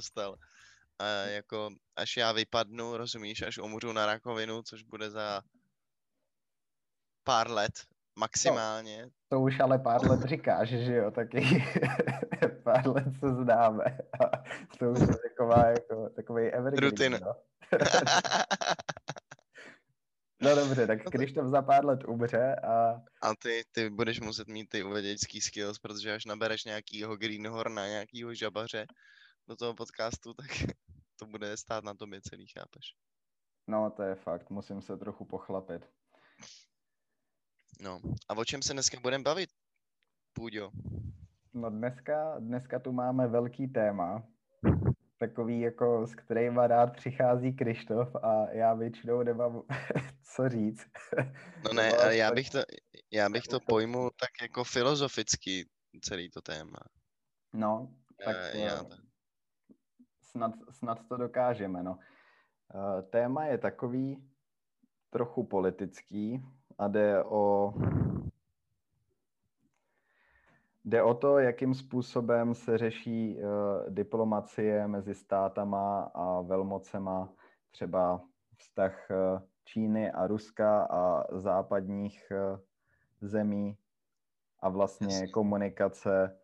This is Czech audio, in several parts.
dostal. A jako, až já vypadnu, rozumíš, až umřu na rakovinu, což bude za pár let maximálně. No, to už ale pár let říkáš, že jo, taky pár let se známe. A to už je taková, jako, takový evergreen. Rutin. No. No dobře, tak Krištof za pár let umře a... A ty, ty budeš muset mít ty uvěděčský skills, protože až nabereš nějakýho Greenhorna, nějakýho žabaře do toho podcastu, tak to bude stát na tobě celý, chápeš? No, to je fakt, musím se trochu pochlapit. No, a o čem se dneska budeme bavit, Půďo? No dneska, dneska tu máme velký téma, takový, jako s kterýma rád přichází Krištof a já většinou nemám co říct. No ne, ale já bych to, já bych to pojmul tak jako filozoficky celý to téma. No, tak já, já eh, snad, snad to dokážeme, no. Eh, téma je takový trochu politický a jde o Jde o to, jakým způsobem se řeší uh, diplomacie mezi státama a velmocema, třeba vztah uh, Číny a Ruska a západních uh, zemí a vlastně komunikace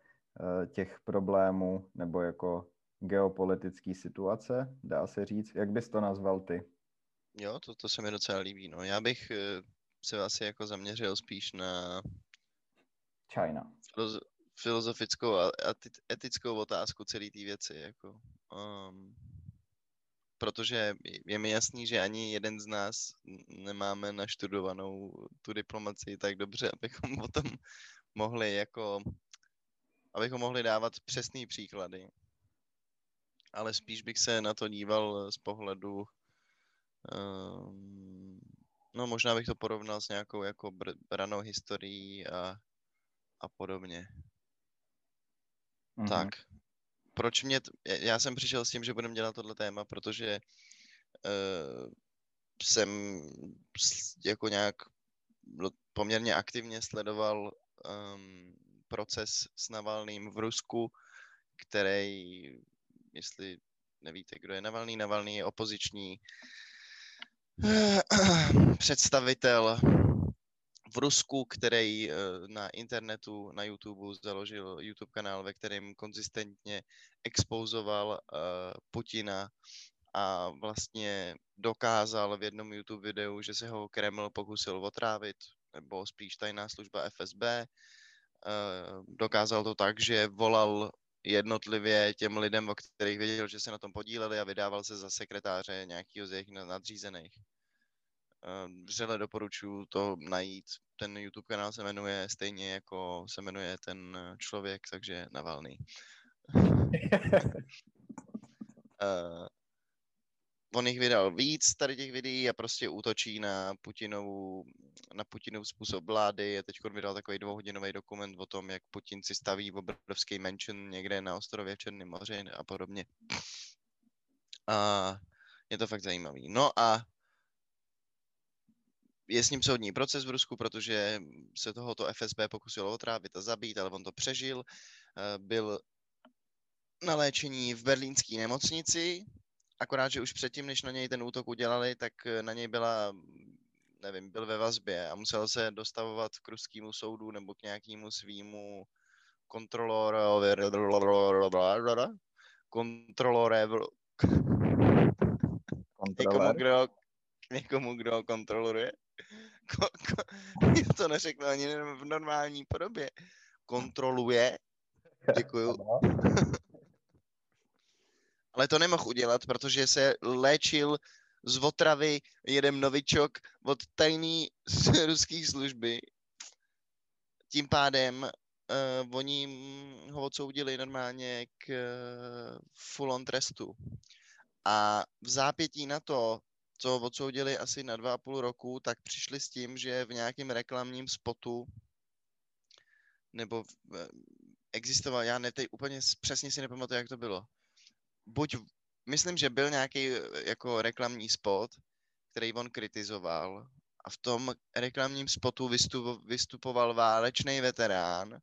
těch problémů nebo jako geopolitické situace, dá se říct. Jak bys to nazval ty? Jo, to, to se mi docela líbí. No. Já bych se asi jako zaměřil spíš na China. Filozofickou a etickou otázku celé té věci. Jako, um, protože je mi jasný, že ani jeden z nás nemáme naštudovanou tu diplomaci tak dobře, abychom o tom mohli jako abychom mohli dávat přesný příklady. Ale spíš bych se na to díval z pohledu um, no možná bych to porovnal s nějakou jako br- branou historií a a podobně. Mm-hmm. Tak, proč mě, t- já jsem přišel s tím, že budeme dělat tohle téma, protože uh, jsem jako nějak poměrně aktivně sledoval um, proces s Navalným v Rusku, který, jestli nevíte, kdo je Navalný, Navalný je opoziční uh, představitel v Rusku, který eh, na internetu, na YouTube založil YouTube kanál, ve kterém konzistentně expouzoval uh, Putina a vlastně dokázal v jednom YouTube videu, že se ho Kreml pokusil otrávit, nebo spíš tajná služba FSB. Eh, dokázal to tak, že volal jednotlivě těm lidem, o kterých věděl, že se na tom podíleli a vydával se za sekretáře nějakého z jejich nadřízených. Ehm, vřele doporučuji to najít. Ten YouTube kanál se jmenuje stejně jako se jmenuje ten člověk, takže Navalný. uh, on jich vydal víc tady těch videí a prostě útočí na Putinovu, na Putinov způsob vlády. Je teď vydal takový dvouhodinový dokument o tom, jak Putin si staví obrovský mansion někde na ostrově v Černém moři a podobně. A je to fakt zajímavý. No a je s ním soudní proces v Rusku, protože se tohoto FSB pokusilo otrávit a zabít, ale on to přežil. Eh, byl na léčení v berlínské nemocnici, akorát, že už předtím, než na něj ten útok udělali, tak eh, na něj byla, nevím, byl ve vazbě a musel se dostavovat k ruskému soudu nebo k nějakému svýmu kontrolorovi, kontrolore, někomu, kdo, někomu, kdo kontroluje ko, ko, to neřeknu ani v normální podobě. Kontroluje. Děkuju. Ale to nemohl udělat, protože se léčil z otravy jeden novičok od tajný ruských služby. Tím pádem uh, oni ho odsoudili normálně k uh, full trestu. A v zápětí na to co odsoudili asi na dva a půl roku, tak přišli s tím, že v nějakém reklamním spotu nebo existoval, já ne, teď úplně přesně si nepamatuju, jak to bylo. Buď, myslím, že byl nějaký jako reklamní spot, který on kritizoval. A v tom reklamním spotu vystupoval válečný veterán.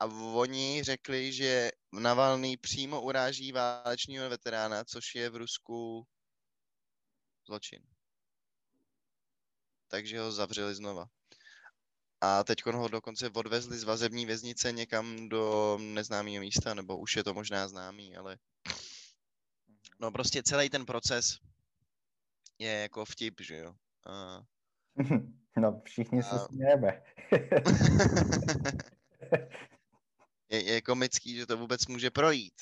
A oni řekli, že Navalný přímo uráží válečního veterána, což je v Rusku zločin. Takže ho zavřeli znova. A teď ho dokonce odvezli z vazební věznice někam do neznámého místa, nebo už je to možná známý, ale no prostě celý ten proces je jako vtip, že jo. A... No, všichni se a... smějeme. je, je komický, že to vůbec může projít.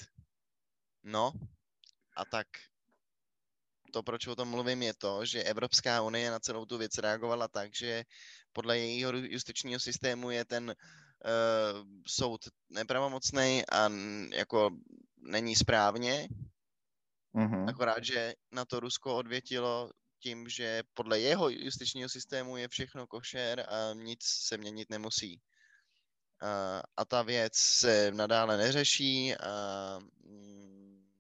No, a tak to, proč o tom mluvím, je to, že Evropská unie na celou tu věc reagovala tak, že podle jejího justičního systému je ten uh, soud nepravomocný a jako není správně. Mm-hmm. Akorát, že na to Rusko odvětilo tím, že podle jeho justičního systému je všechno košer a nic se měnit nemusí. A, a ta věc se nadále neřeší a mm,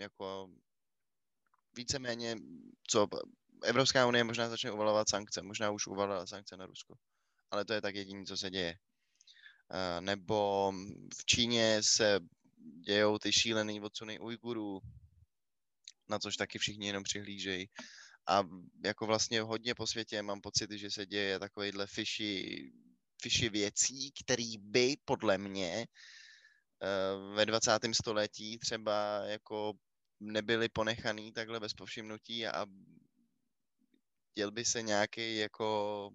jako víceméně, co Evropská unie možná začne uvalovat sankce, možná už uvalila sankce na Rusko, ale to je tak jediné, co se děje. Nebo v Číně se dějou ty šílený odsuny Ujgurů, na což taky všichni jenom přihlížejí. A jako vlastně hodně po světě mám pocit, že se děje takovýhle fishy, fishy věcí, který by podle mě eh, ve 20. století třeba jako nebyly ponechaný takhle bez povšimnutí a děl by se nějaký jako...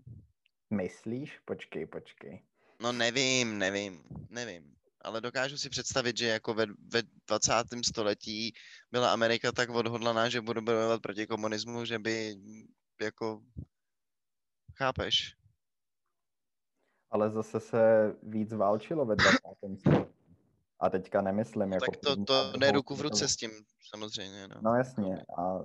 Myslíš? Počkej, počkej. No nevím, nevím, nevím. Ale dokážu si představit, že jako ve, ve 20. století byla Amerika tak odhodlaná, že bude bojovat proti komunismu, že by jako... Chápeš? Ale zase se víc válčilo ve 20. století. A teďka nemyslím no, jako... Tak to, to jde ruku v ruce s tím, samozřejmě. No, no jasně. A...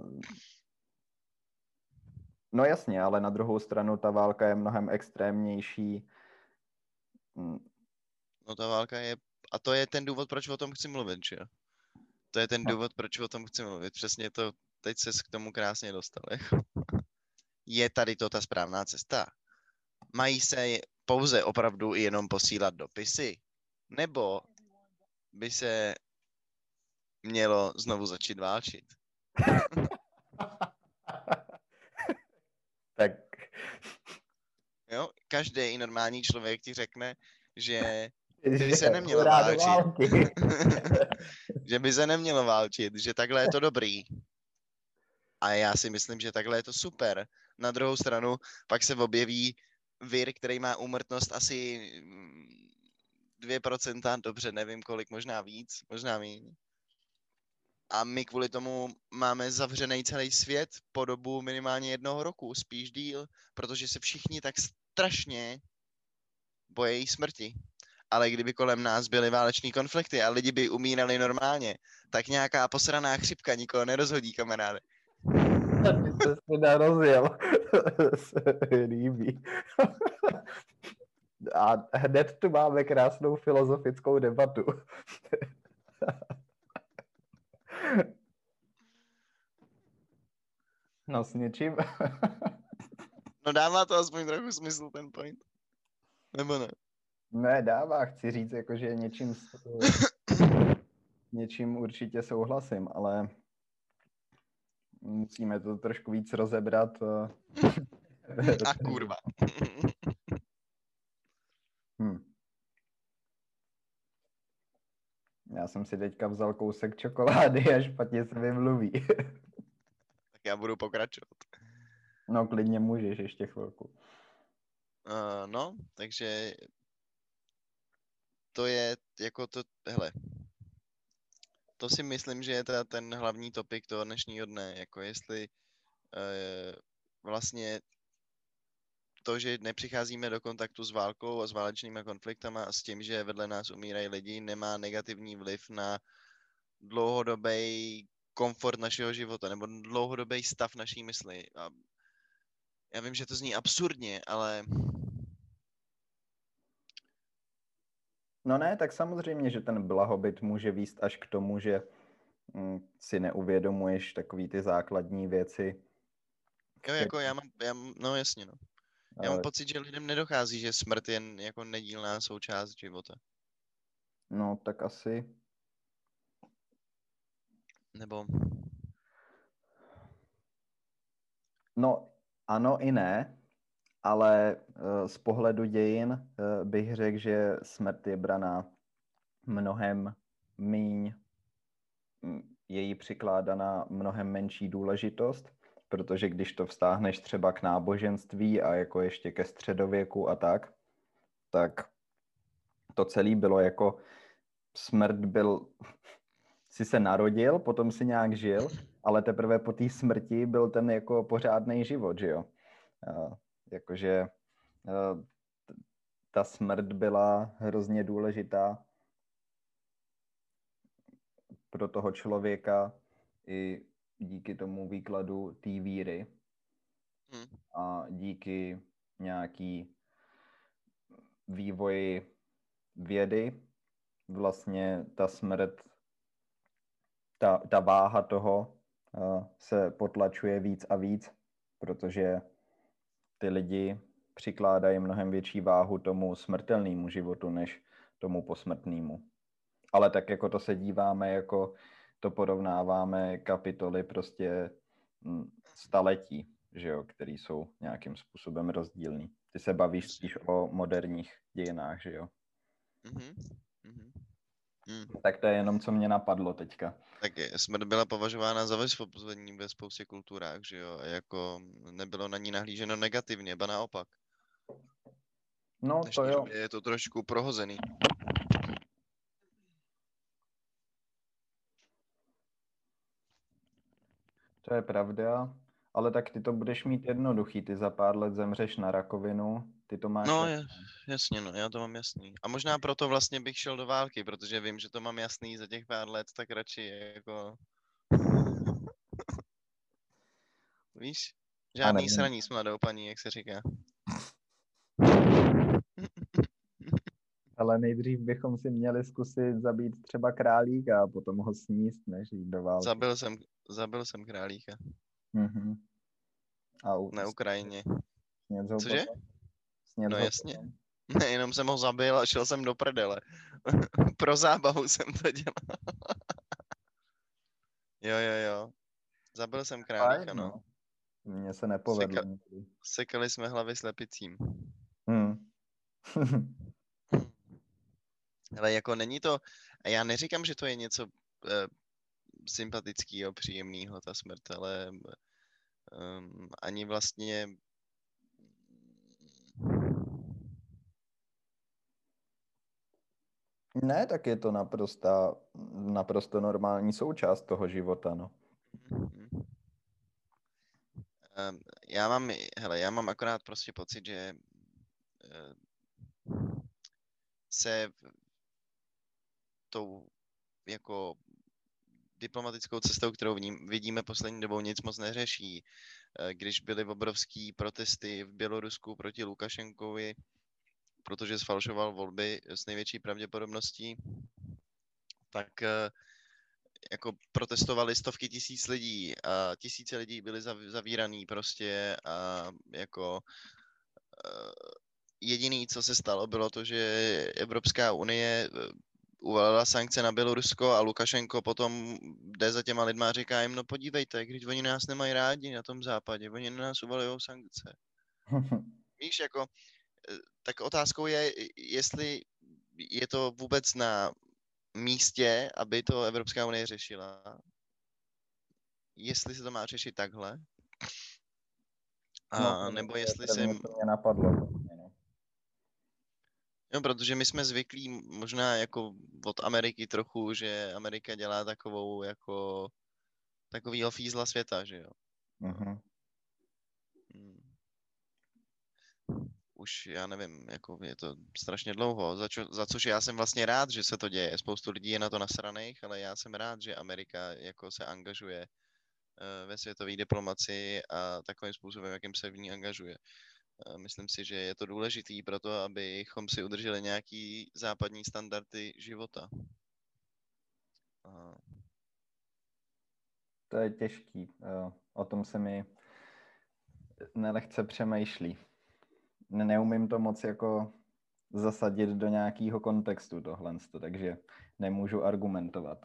No jasně, ale na druhou stranu ta válka je mnohem extrémnější. No ta válka je... A to je ten důvod, proč o tom chci mluvit, že jo? To je ten no. důvod, proč o tom chci mluvit. Přesně to, teď se k tomu krásně dostal. Jako. je tady to ta správná cesta? Mají se pouze opravdu jenom posílat dopisy? Nebo by se mělo znovu začít válčit. tak. Jo, každý normální člověk ti řekne, že by se nemělo válčit. že by se nemělo válčit, že takhle je to dobrý. A já si myslím, že takhle je to super. Na druhou stranu pak se objeví vir, který má úmrtnost asi 2%, dobře, nevím kolik, možná víc, možná méně. A my kvůli tomu máme zavřený celý svět po dobu minimálně jednoho roku, spíš díl, protože se všichni tak strašně bojejí smrti. Ale kdyby kolem nás byly váleční konflikty a lidi by umírali normálně, tak nějaká posraná chřipka nikoho nerozhodí, kamaráde. To se narozil. se líbí. A hned tu máme krásnou filozofickou debatu. No s něčím. no dává to aspoň trochu smysl ten point. Nebo ne? Ne, dává. Chci říct, jako, že něčím, něčím určitě souhlasím, ale musíme to trošku víc rozebrat. Eh. A kurva. Hmm. Já jsem si teďka vzal kousek čokolády a špatně se mi mluví. tak já budu pokračovat. No, klidně můžeš ještě chvilku. Uh, no, takže to je jako to, hele, to si myslím, že je teda ten hlavní topik toho dnešního dne, jako jestli uh, vlastně to, že nepřicházíme do kontaktu s válkou a s válečnými konfliktama a s tím, že vedle nás umírají lidi, nemá negativní vliv na dlouhodobý komfort našeho života nebo dlouhodobý stav naší mysli. A já vím, že to zní absurdně, ale... No ne, tak samozřejmě, že ten blahobyt může výst až k tomu, že mm, si neuvědomuješ takový ty základní věci, Jo, jako já mám, já, no jasně, no. Já mám pocit, že lidem nedochází, že smrt je jako nedílná součást života. No, tak asi Nebo, No, ano i ne, ale eh, z pohledu dějin eh, bych řekl, že smrt je braná mnohem míň, je jí přikládaná mnohem menší důležitost, protože když to vztáhneš třeba k náboženství a jako ještě ke středověku a tak, tak to celé bylo jako smrt byl, si se narodil, potom si nějak žil ale teprve po té smrti byl ten jako pořádný život, že jo. Jakože uh, ta smrt byla hrozně důležitá pro toho člověka i díky tomu výkladu té víry hm, a díky nějaký vývoji vědy. Vlastně ta smrt, ta, ta váha toho se potlačuje víc a víc, protože ty lidi přikládají mnohem větší váhu tomu smrtelnému životu, než tomu posmrtnému. Ale tak jako to se díváme, jako to porovnáváme kapitoly prostě hm, staletí, že jo, který jsou nějakým způsobem rozdílný. Ty se bavíš spíš o moderních dějinách, že jo? mhm, mhm. Hm. Tak to je jenom, co mě napadlo teďka. Tak je- smrt byla považována za vysvobození ve spoustě kulturách, že jo, a jako nebylo na ní nahlíženo negativně, ba naopak. No, V to jo. je to trošku prohozený. To je pravda, ale tak ty to budeš mít jednoduchý. Ty za pár let zemřeš na rakovinu, ty to máš... No, je, jasně, no, já to mám jasný. A možná proto vlastně bych šel do války, protože vím, že to mám jasný za těch pár let, tak radši jako... Víš? Žádný sraní s mladou paní, jak se říká. Ale nejdřív bychom si měli zkusit zabít třeba králíka a potom ho sníst, než jít do války. Zabil jsem, zabil jsem králíka Mhm. A u, na Ukrajině. snědl ho Cože? Snědl No jasně. Ne, jenom jsem ho zabil a šel jsem do prdele. Pro zábavu jsem to dělal. jo, jo, jo. Zabil jsem králíka, Fajn, no. Mně se nepovedlo Seka-. Sekali jsme hlavy slepicím. Hmm. Ale jako není to, já neříkám, že to je něco eh, sympatického, příjemného, ta smrt, ale um, ani vlastně ne, tak je to naprosta, naprosto normální součást toho života, no. Mhm. Ehm, Já mám, hele, já mám akorát prostě pocit, že eh, se tou jako diplomatickou cestou, kterou vním, vidíme poslední dobou, nic moc neřeší. Eh, Když byly obrovský protesty v Bělorusku proti Lukašenkovi, protože sfalšoval volby s největší pravděpodobností, tak eh, jako protestovali stovky tisíc lidí a tisíce lidí byly zav- zavíraný prostě a jako eh, jediný, co se stalo, bylo to, že Evropská unie uvalila sankce na Bělorusko a Lukašenko potom jde za těma lidma a říká jim, no podívejte, když oni nás nemají rádi na tom západě, oni na nás uvalují sankce. Víš, jako, eh, tak otázkou je, jestli je to vůbec na místě, aby to Evropská unie řešila. Jestli se to má řešit takhle. A, No, nebo je jestli se... mě napadlo. No, protože my jsme zvyklí možná jako od Ameriky trochu, že Amerika dělá takovou jako takovýho fízla světa, že jo. Hmm. Už já nevím, jako je to strašně dlouho, za, čo, za což já jsem vlastně rád, že se to děje. Spoustu lidí je na to nasraných, ale já jsem rád, že Amerika jako se angažuje eh, ve světové diplomaci a takovým způsobem, jakým se v ní angažuje. Myslím si, že je to důležitý pro to, abychom si udrželi nějaký západní standardy života. To je těžký. O tom se mi nelehce přemýšlí. Neumím to moc jako zasadit do nějakého kontextu tohle, takže nemůžu argumentovat.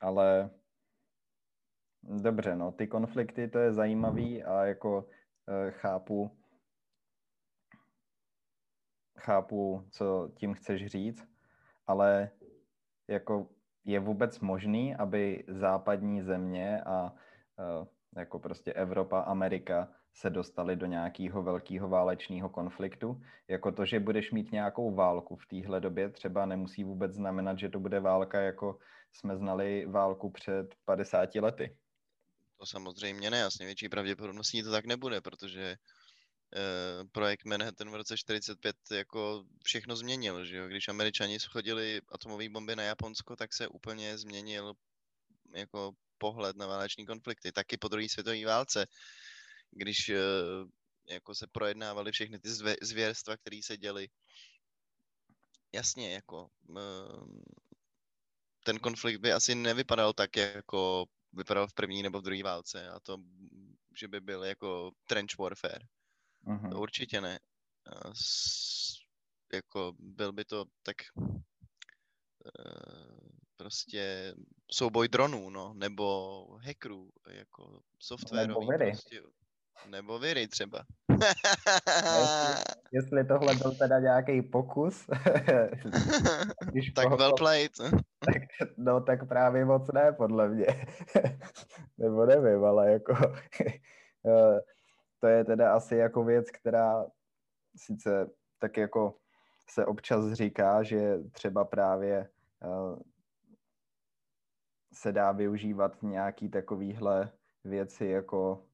Ale dobře, no, ty konflikty, to je zajímavý a jako e, chápu, chápu, co tím chceš říct, ale jako je vůbec možný, aby západní země a e, jako prostě Evropa, Amerika se dostali do nějakého velkého válečného konfliktu. Jako to, že budeš mít nějakou válku v téhle době, třeba nemusí vůbec znamenat, že to bude válka, jako jsme znali válku před 50 lety. To samozřejmě ne, a s největší pravděpodobností to tak nebude, protože projekt Manhattan v roce 45 jako všechno změnil, že jo? Když američani schodili atomové bomby na Japonsko, tak se úplně změnil jako pohled na váleční konflikty. Taky po druhé světové válce když eh, jako se projednávaly všechny ty zvěrstva, které se děly. Jasně, jako ehm, ten konflikt by asi nevypadal tak, jako vypadal v první nebo v druhé válce a to, že by byl jako trench warfare. Uh-huh. To určitě ne. S, jako byl by to tak uh, prostě souboj dronů, no, nebo hackerů, jako softwarový. Nebo prostě, nebo viry třeba. jestli, jestli tohle byl teda nějaký pokus. tak well played. tak, no tak právě moc ne, podle mě. nebo nevím, ale jako... Eh, to je teda asi jako věc, která sice tak jako se občas říká, že třeba právě uh, se dá využívat nějaký takovýhle věci jako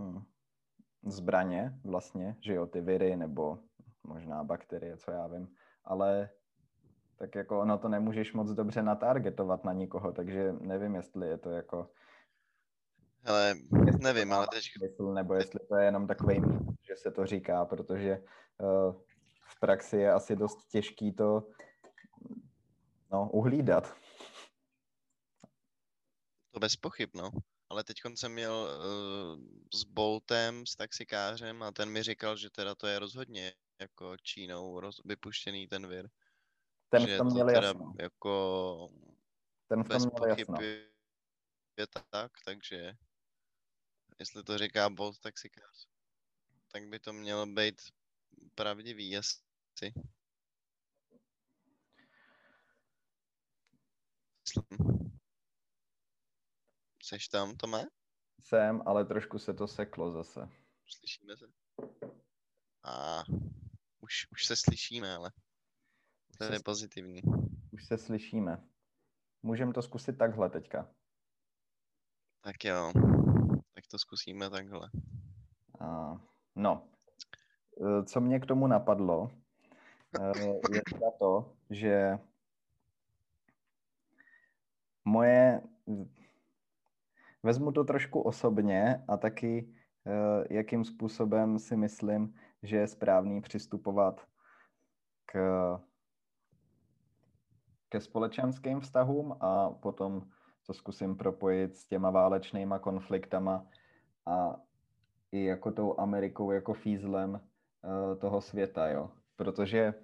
Hm. zbraně vlastně, že jo, ty viry nebo možná bakterie, co já vím, ale tak jako ono to nemůžeš moc dobře natargetovat na nikoho, takže nevím, jestli je to jako ale nevím, ale teď... Mysl, nebo jestli to je jenom takový mít, že se to říká, protože uh, v praxi je asi dost těžký to no, uhlídat. To bez pochyb, no ale teď jsem měl uh, s Boltem, s taxikářem a ten mi říkal, že teda to je rozhodně jako Čínou roz, vypuštěný ten vir. Ten že v tom měl teda jasno. jako ten v tom bez měl jasno. je tak, takže jestli to říká Bolt taxikář, tak by to mělo být pravdivý asi. Seš tam, Tome? Jsem, ale trošku se to seklo zase. Slyšíme se? A už, už se slyšíme, ale to je pozitivní. Už se slyšíme. Můžeme to zkusit takhle teďka. Tak jo, to zkusíme takhle. No, e, co mě k tomu napadlo, e, je to, že moje Vezmu to trošku osobně a taky, eh, jakým způsobem si myslím, že je správný přistupovat k, ke společenským vztahům a potom to zkusím propojit s těma válečnýma konfliktama a i jako tou Amerikou, jako fízlem eh, toho světa, jo. Protože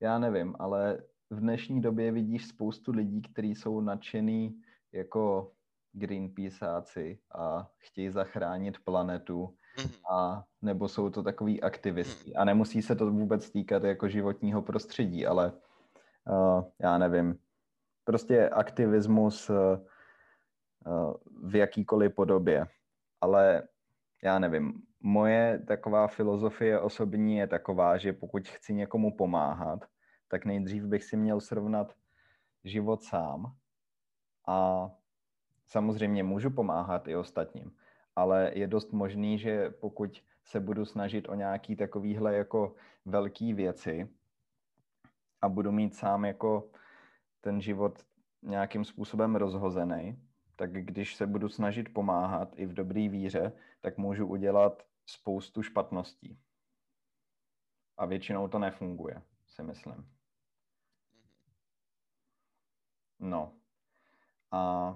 já nevím, ale v dnešní době vidíš spoustu lidí, kteří jsou nadšený jako Greenpeaceáci a chtějí zachránit planetu mhm. a nebo jsou to takový aktivisti. A nemusí se to vůbec týkat jako životního prostředí, ale uh, já nevím, prostě aktivismus uh, uh, v jakýkoliv podobě. Ale já nevím, moje taková filozofie osobní je taková, že pokud chci někomu pomáhat, tak nejdřív bych si měl srovnat život sám. A Samozřejmě můžu pomáhat i ostatním, ale je dost možný, že pokud se budu snažit o nějaký takovýhle jako velký věci a budu mít sám jako ten život nějakým způsobem rozhozený, tak když se budu snažit pomáhat i v dobrý víře, tak můžu udělat spoustu špatností. A většinou to nefunguje, si myslím. No. A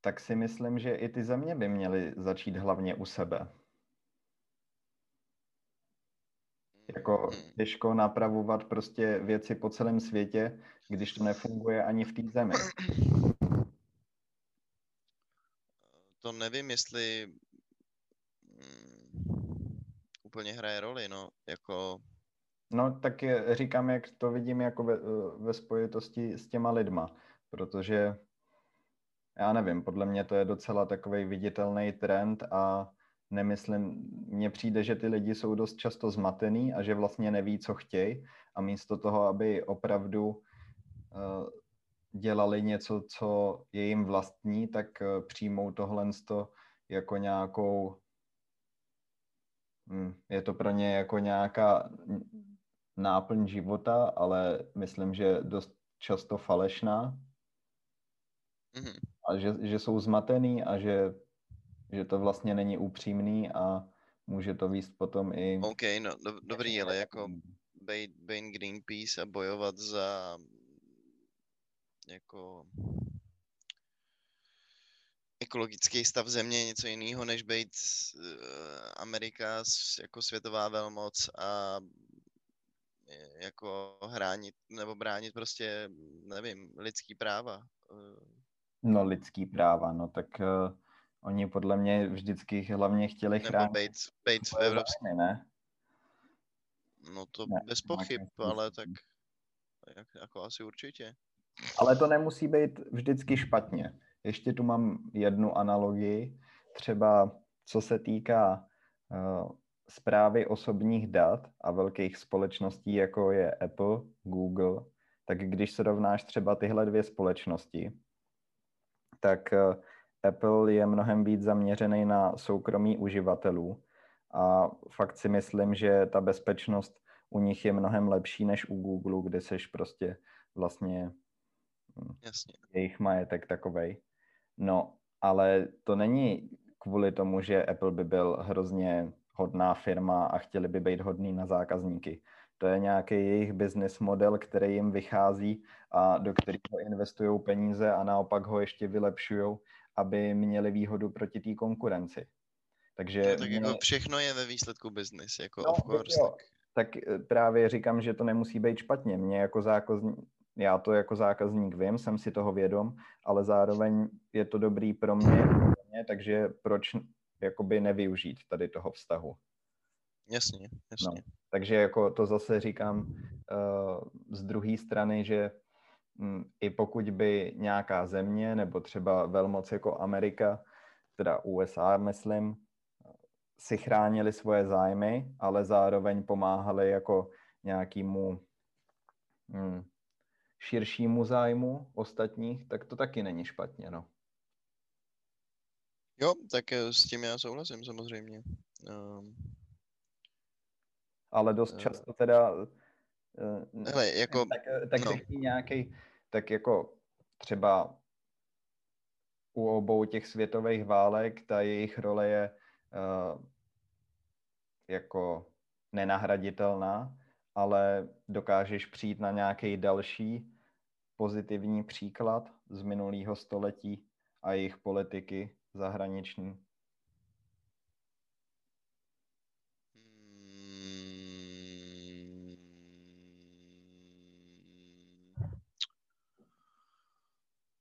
tak si myslím, že i ty země by měly začít hlavně u sebe. Jako těžko napravovat prostě věci po celém světě, když to nefunguje ani v té zemi. To nevím, jestli mm, úplně hraje roli, no, jako No tak je, říkám, jak to vidím jako ve, ve spojitosti s těma lidma, protože já nevím, podle mě to je docela takový viditelný trend a nemyslím, mně přijde, že ty lidi jsou dost často zmatený a že vlastně neví, co chtějí a místo toho, aby opravdu uh, dělali něco, co je jim vlastní, tak uh, přijmou tohle jako nějakou hm, je to pro ně jako nějaká náplň života, ale myslím, že dost často falešná. mm-hmm. A že, že jsou zmatený a že, že to vlastně není upřímný a může to výst potom i... OK, no do, dobrý, ale jako být Greenpeace a bojovat za jako ekologický stav země je něco jiného, než být uh, Amerika jako světová velmoc a jako hránit nebo bránit prostě, nevím, lidský práva. No lidský práva, no tak uh, oni podle mě vždycky hlavně chtěli nebo chránit. Být, být v evropské, ne? No to ne, bez pochyb, ale tak jak, jako asi určitě. Ale to nemusí být vždycky špatně. Ještě tu mám jednu analogii, třeba co se týká uh, zprávy osobních dat a velkých společností, jako je Apple, Google, tak když srovnáš třeba tyhle dvě společnosti, tak uh, Apple je mnohem víc zaměřený na soukromí uživatelů a fakt si myslím, že ta bezpečnost u nich je mnohem lepší než u Google, kde seš prostě vlastně Jasně. jejich majetek takovej. No, ale to není kvůli tomu, že Apple by byl hrozně hodná firma a chtěli by být hodný na zákazníky. To je nějaký jejich business model, který jim vychází a do kterého investují peníze a naopak ho ještě vylepšují, aby měli výhodu proti té konkurenci. Takže no, tak mě... jako všechno je ve výsledku business, jako no, of course. Jo, tak... tak právě říkám, že to nemusí být špatně. Mě jako zákazník, já to jako zákazník vím, jsem si toho vědom, ale zároveň je to dobrý pro mě, pro mě takže proč jakoby nevyužít tady toho vztahu. Jasně, jasně. No, takže jako to zase říkám uh, z druhé strany, že um, i pokud by nějaká země nebo třeba velmoc jako Amerika, teda USA myslím, si chránili svoje zájmy, ale zároveň pomáhali jako nějakému um, širšímu zájmu ostatních, tak to taky není špatně, no. Jo, tak s tím já souhlasím samozřejmě. Um, Ale dost často teda... Hele, jako... Tak, tak no. nějaký, tak jako třeba u obou těch světových válek ta jejich role je uh, jako nenahraditelná, ale dokážeš přijít na nějaký další pozitivní příklad z minulého století a jejich politiky zahraniční?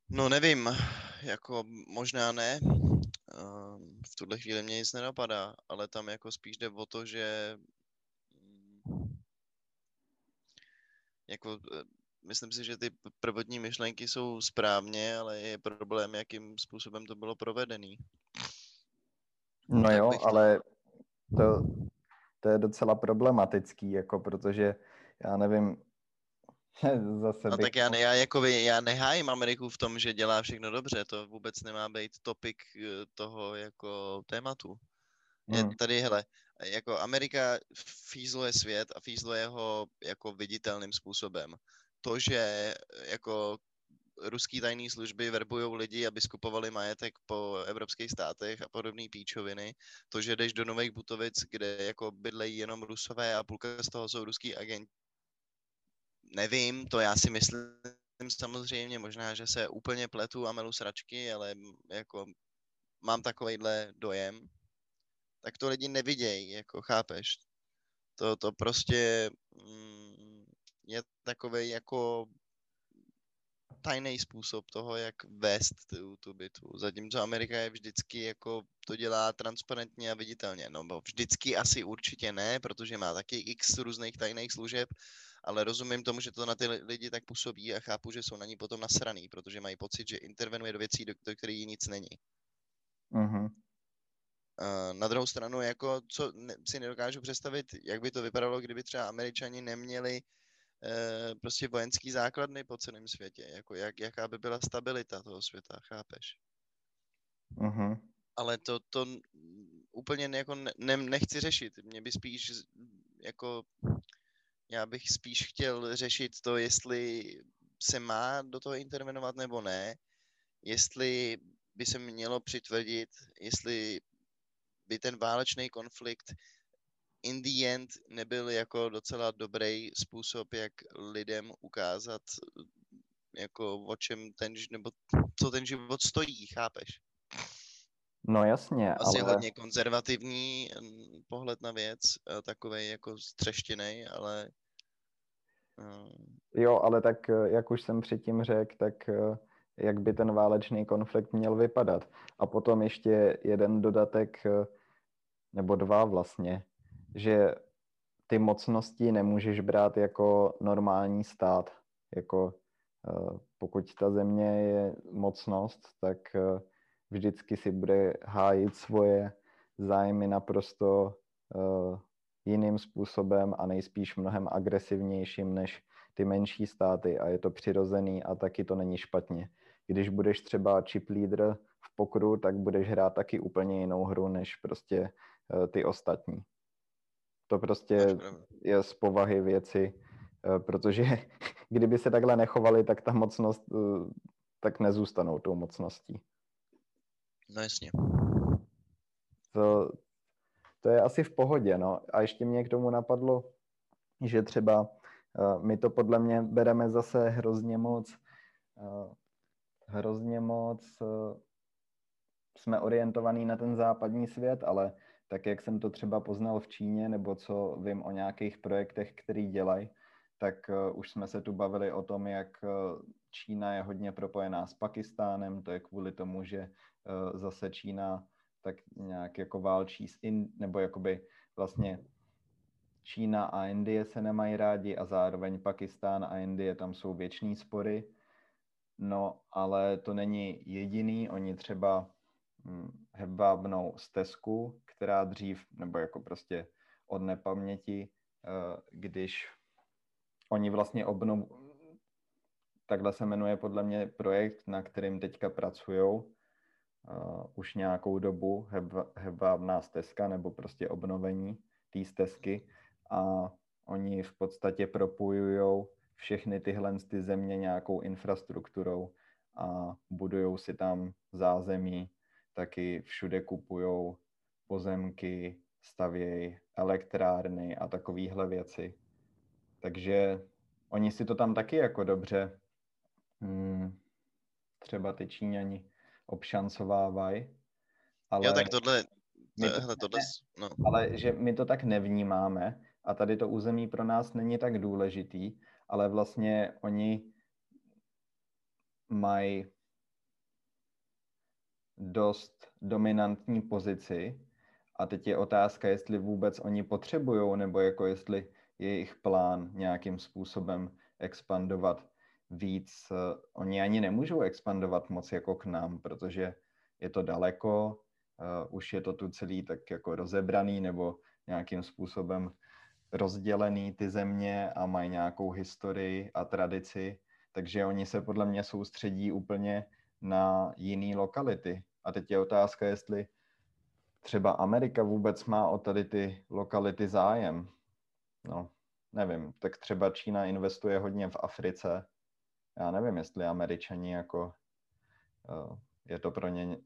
No nevím, jako možná ne. V tuhle chvíli mě nic nenapadá, ale tam jako spíš jde o to, že jako myslím si, že ty prvotní myšlenky jsou správně, ale je problém, jakým způsobem to bylo provedený. No jo, ale to, to je docela problematický, jako protože já nevím, zase no bych... tak já, ne, já, jako já nehájím Ameriku v tom, že dělá všechno dobře, to vůbec nemá být topik toho jako tématu. Je Hmm. tady, hele, jako Amerika fízluje svět a fízluje ho jako viditelným způsobem. To, že jako ruský tajné služby verbují lidi, aby skupovali majetek po evropských státech a podobné píčoviny. To, že jdeš do Nových Butovic, kde jako bydlejí jenom rusové a půlka z toho jsou ruský agenti. Nevím, to já si myslím, samozřejmě, možná, že se úplně pletu a melu sračky, ale jako mám takovejhle dojem, tak to lidi nevidějí, jako chápeš. To, to prostě mm, je takový jako tajný způsob toho, jak vést tu, tu bitvu. Zatímco Amerika je vždycky jako to dělá transparentně a viditelně. No vždycky asi určitě ne, protože má taky x různých tajných služeb, ale rozumím tomu, že to na ty lidi tak působí a chápu, že jsou na ní potom nasraný, protože mají pocit, že intervenuje do věcí, do, do kterých nic není. Mm-hmm. Na druhou stranu, jako co si nedokážu představit, jak by to vypadalo, kdyby třeba američani neměli Eh, prostě vojenský základny po celém světě, jako jak, jaká by byla stabilita toho světa, chápeš? Uh-huh. Ale to, to úplně jako ne, nechci řešit. Mě by spíš jako já bych spíš chtěl řešit to, jestli se má do toho intervenovat nebo ne, jestli by se mělo přitvrdit, jestli by ten válečný konflikt in the end nebyl jako docela dobrý způsob, jak lidem ukázat, jako o čem ten, nebo co ten život stojí, chápeš? No jasně, Asi ale... hodně konzervativní mm, pohled na věc, takový jako střeštěný, ale... Mm. Jo, ale tak, eh, jak už jsem předtím řekl, tak eh, jak by ten válečný konflikt měl vypadat. A potom ještě jeden dodatek, eh, nebo dva vlastně že ty mocnosti nemůžeš brát jako normální stát. Jako eh, pokud ta země je mocnost, tak eh, vždycky si bude hájit svoje zájmy naprosto eh, jiným způsobem a nejspíš mnohem agresivnějším než ty menší státy a je to přirozený a taky to není špatně. Když budeš třeba chip leader v pokru, tak budeš hrát taky úplně jinou hru než prostě ty ostatní. To prostě je z povahy věci, eh, protože kdyby se takhle nechovali, tak ta mocnost, eh, tak nezůstanou tou mocností. No jasně. To, to je asi v pohodě, no. A ještě mě k tomu napadlo, že třeba eh, my to podle mě bereme zase hrozně moc, hrozně moc jsme orientovaní na ten západní svět, ale tak jak jsem to třeba poznal v Číně, nebo co vím o nějakých projektech, který dělají, tak uh, už jsme se tu bavili o tom, jak uh, Čína je hodně propojená s Pakistánem, to je kvůli tomu, že uh, zase Čína tak nějak jako válčí s In, nebo jakoby vlastně Čína a Indie se nemají rádi a zároveň Pakistán a Indie tam jsou věčný spory. No, ale to není jediný, oni třeba hm, hebábnou stezku, která dřív, nebo jako prostě od nepaměti, eh, když oni vlastně obnov... Takhle se jmenuje podle mě projekt, na kterým teďka pracují uh, už nějakou dobu, hebábná stezka, nebo prostě obnovení té stezky. A oni v podstatě propojují všechny tyhle ty země nějakou infrastrukturou a budují si tam zázemí, taky všude kupují pozemky, stavějí elektrárny a takovéhle věci. Takže oni si to tam taky jako dobře hmm, třeba ty Číňani obšancovávají. Ale jo, tak tohle, tohle, to tohle, no. Ale že my to tak nevnímáme a tady to území pro nás není tak důležitý, ale vlastně oni mají dost dominantní pozici a teď je otázka, jestli vůbec oni potřebují, nebo jako jestli je jejich plán nějakým způsobem expandovat víc. Oni ani nemůžou expandovat moc jako k nám, protože je to daleko, uh, už je to tu celý tak jako rozebraný nebo nějakým způsobem rozdělený ty země a mají nějakou historii a tradici, takže oni se podle mě soustředí úplně na jiné lokality. A teď je otázka, jestli třeba Amerika vůbec má o tady ty lokality zájem. No, nevím, tak třeba Čína investuje hodně v Africe. Já nevím, jestli Američani jako uh, je to pro ně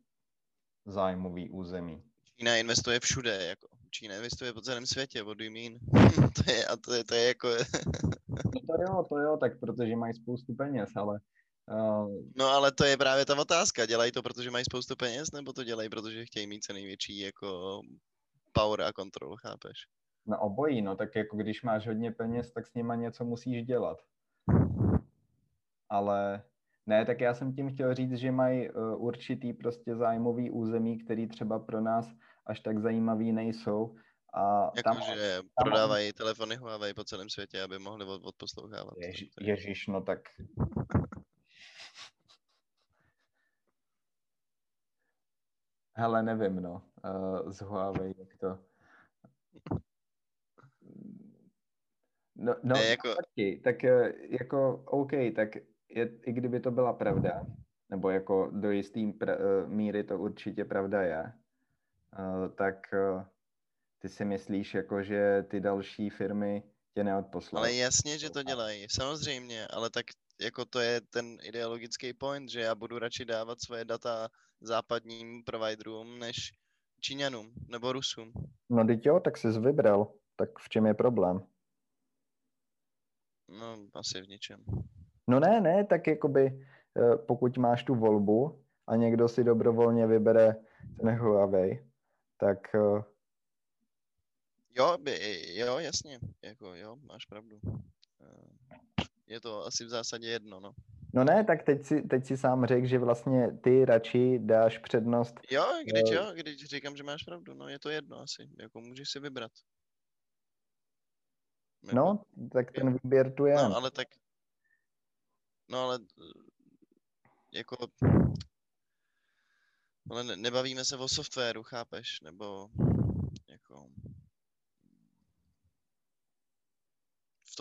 zájmový území. Čína investuje všude, jako Čína investuje po celém světě, what do you mean? to je, a to je, to je jako... to jo, to jo, tak protože mají spoustu peněz, ale... Uh... No ale to je právě ta otázka, dělají to, protože mají spoustu peněz, nebo to dělají, protože chtějí mít co největší jako power a control, chápeš? Na obojí, no tak jako když máš hodně peněz, tak s nima něco musíš dělat. Ale ne, tak já jsem tím chtěl říct, že mají uh, určitý prostě zájmový území, který třeba pro nás až tak zajímavý nejsou. A jako, tam, že tam prodávají telefony Huawei po celém světě, aby mohli od, odposlouchávat. Jež, ježiš, no tak... Hele, nevím, no, uh, z Huawei, jak to... No, no ne, jako... taky, tak eh, jako OK, tak je, i kdyby to byla pravda, nebo jako do jisté pr- míry to určitě pravda je, tak ty si myslíš, jako, že ty další firmy tě neodposlají. Ale jasně, že to dělají, samozřejmě, ale tak jako to je ten ideologický point, že já budu radši dávat svoje data západním providerům, než Číňanům nebo Rusům. No teď jo, tak jsi vybral. Tak v čem je problém? No, asi v ničem. No ne, ne, tak jakoby eh, pokud máš tu volbu a někdo si dobrovolně vybere ten Huawei, tak... Eh, jo, by, jo, jasně, jako jo, máš pravdu. Eh, je to asi v zásadě jedno, no. No ne, tak teď si, teď si sám řekl, že vlastně ty radši dáš přednost. Jo, když uh, jo, když říkám, že máš pravdu, no je to jedno asi, jako můžeš si vybrat. Jako, no, tak ten výběr tu je. No, ale tak, no ale jako, ale ne, nebavíme se o softwaru, chápeš, nebo jako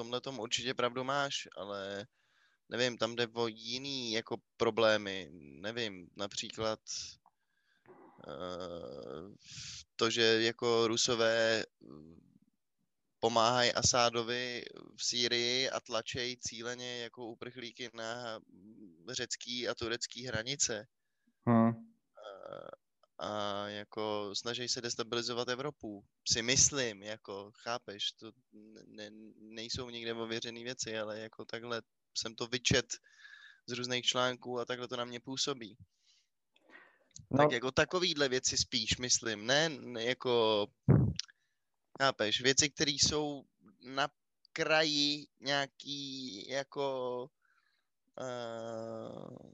tomhle tom určitě pravdu máš, ale nevím, tam jde o jiný jako problémy, nevím, například uh, to, že jako rusové pomáhají Asádovi v Sýrii a tlačejí cíleně jako uprchlíky na řecký a turecký hranice. Hmm. A, a jako snaží se destabilizovat Evropu. Si myslím, jako chápeš, to ne, nejsou nikde ověřené věci, ale jako takhle jsem to vyčet z různých článků a takhle to na mě působí. No. Tak jako takovýhle věci spíš, myslím, ne, ne jako Chápeš? Věci, které jsou na kraji nějaký jako uh,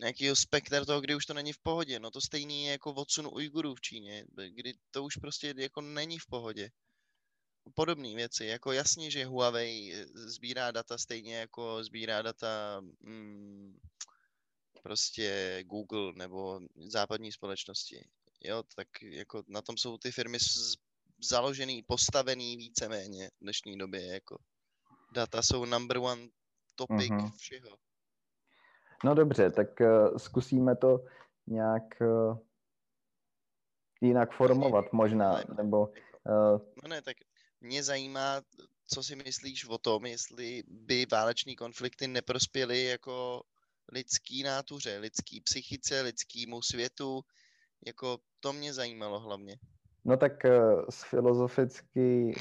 nějakýho spektra toho, kdy už to není v pohodě. No to stejný je jako odsun Ujgurů v Číně, kdy to už prostě jako není v pohodě. Podobné věci, jako jasně, že Huawei sbírá data stejně jako sbírá data mm, prostě Google nebo západní společnosti jo, tak jako na tom jsou ty firmy založený, postavený víceméně v dnešní době, jako data jsou number one topic mm-hmm. všeho. No dobře, tak uh, zkusíme to nějak uh, jinak formovat možná, ne, nebo... Uh... No ne, tak mě zajímá, co si myslíš o tom, jestli by váleční konflikty neprospěly jako lidský nátuře, lidský psychice, lidskému světu, jako to mě zajímalo hlavně. No tak z filozoficky,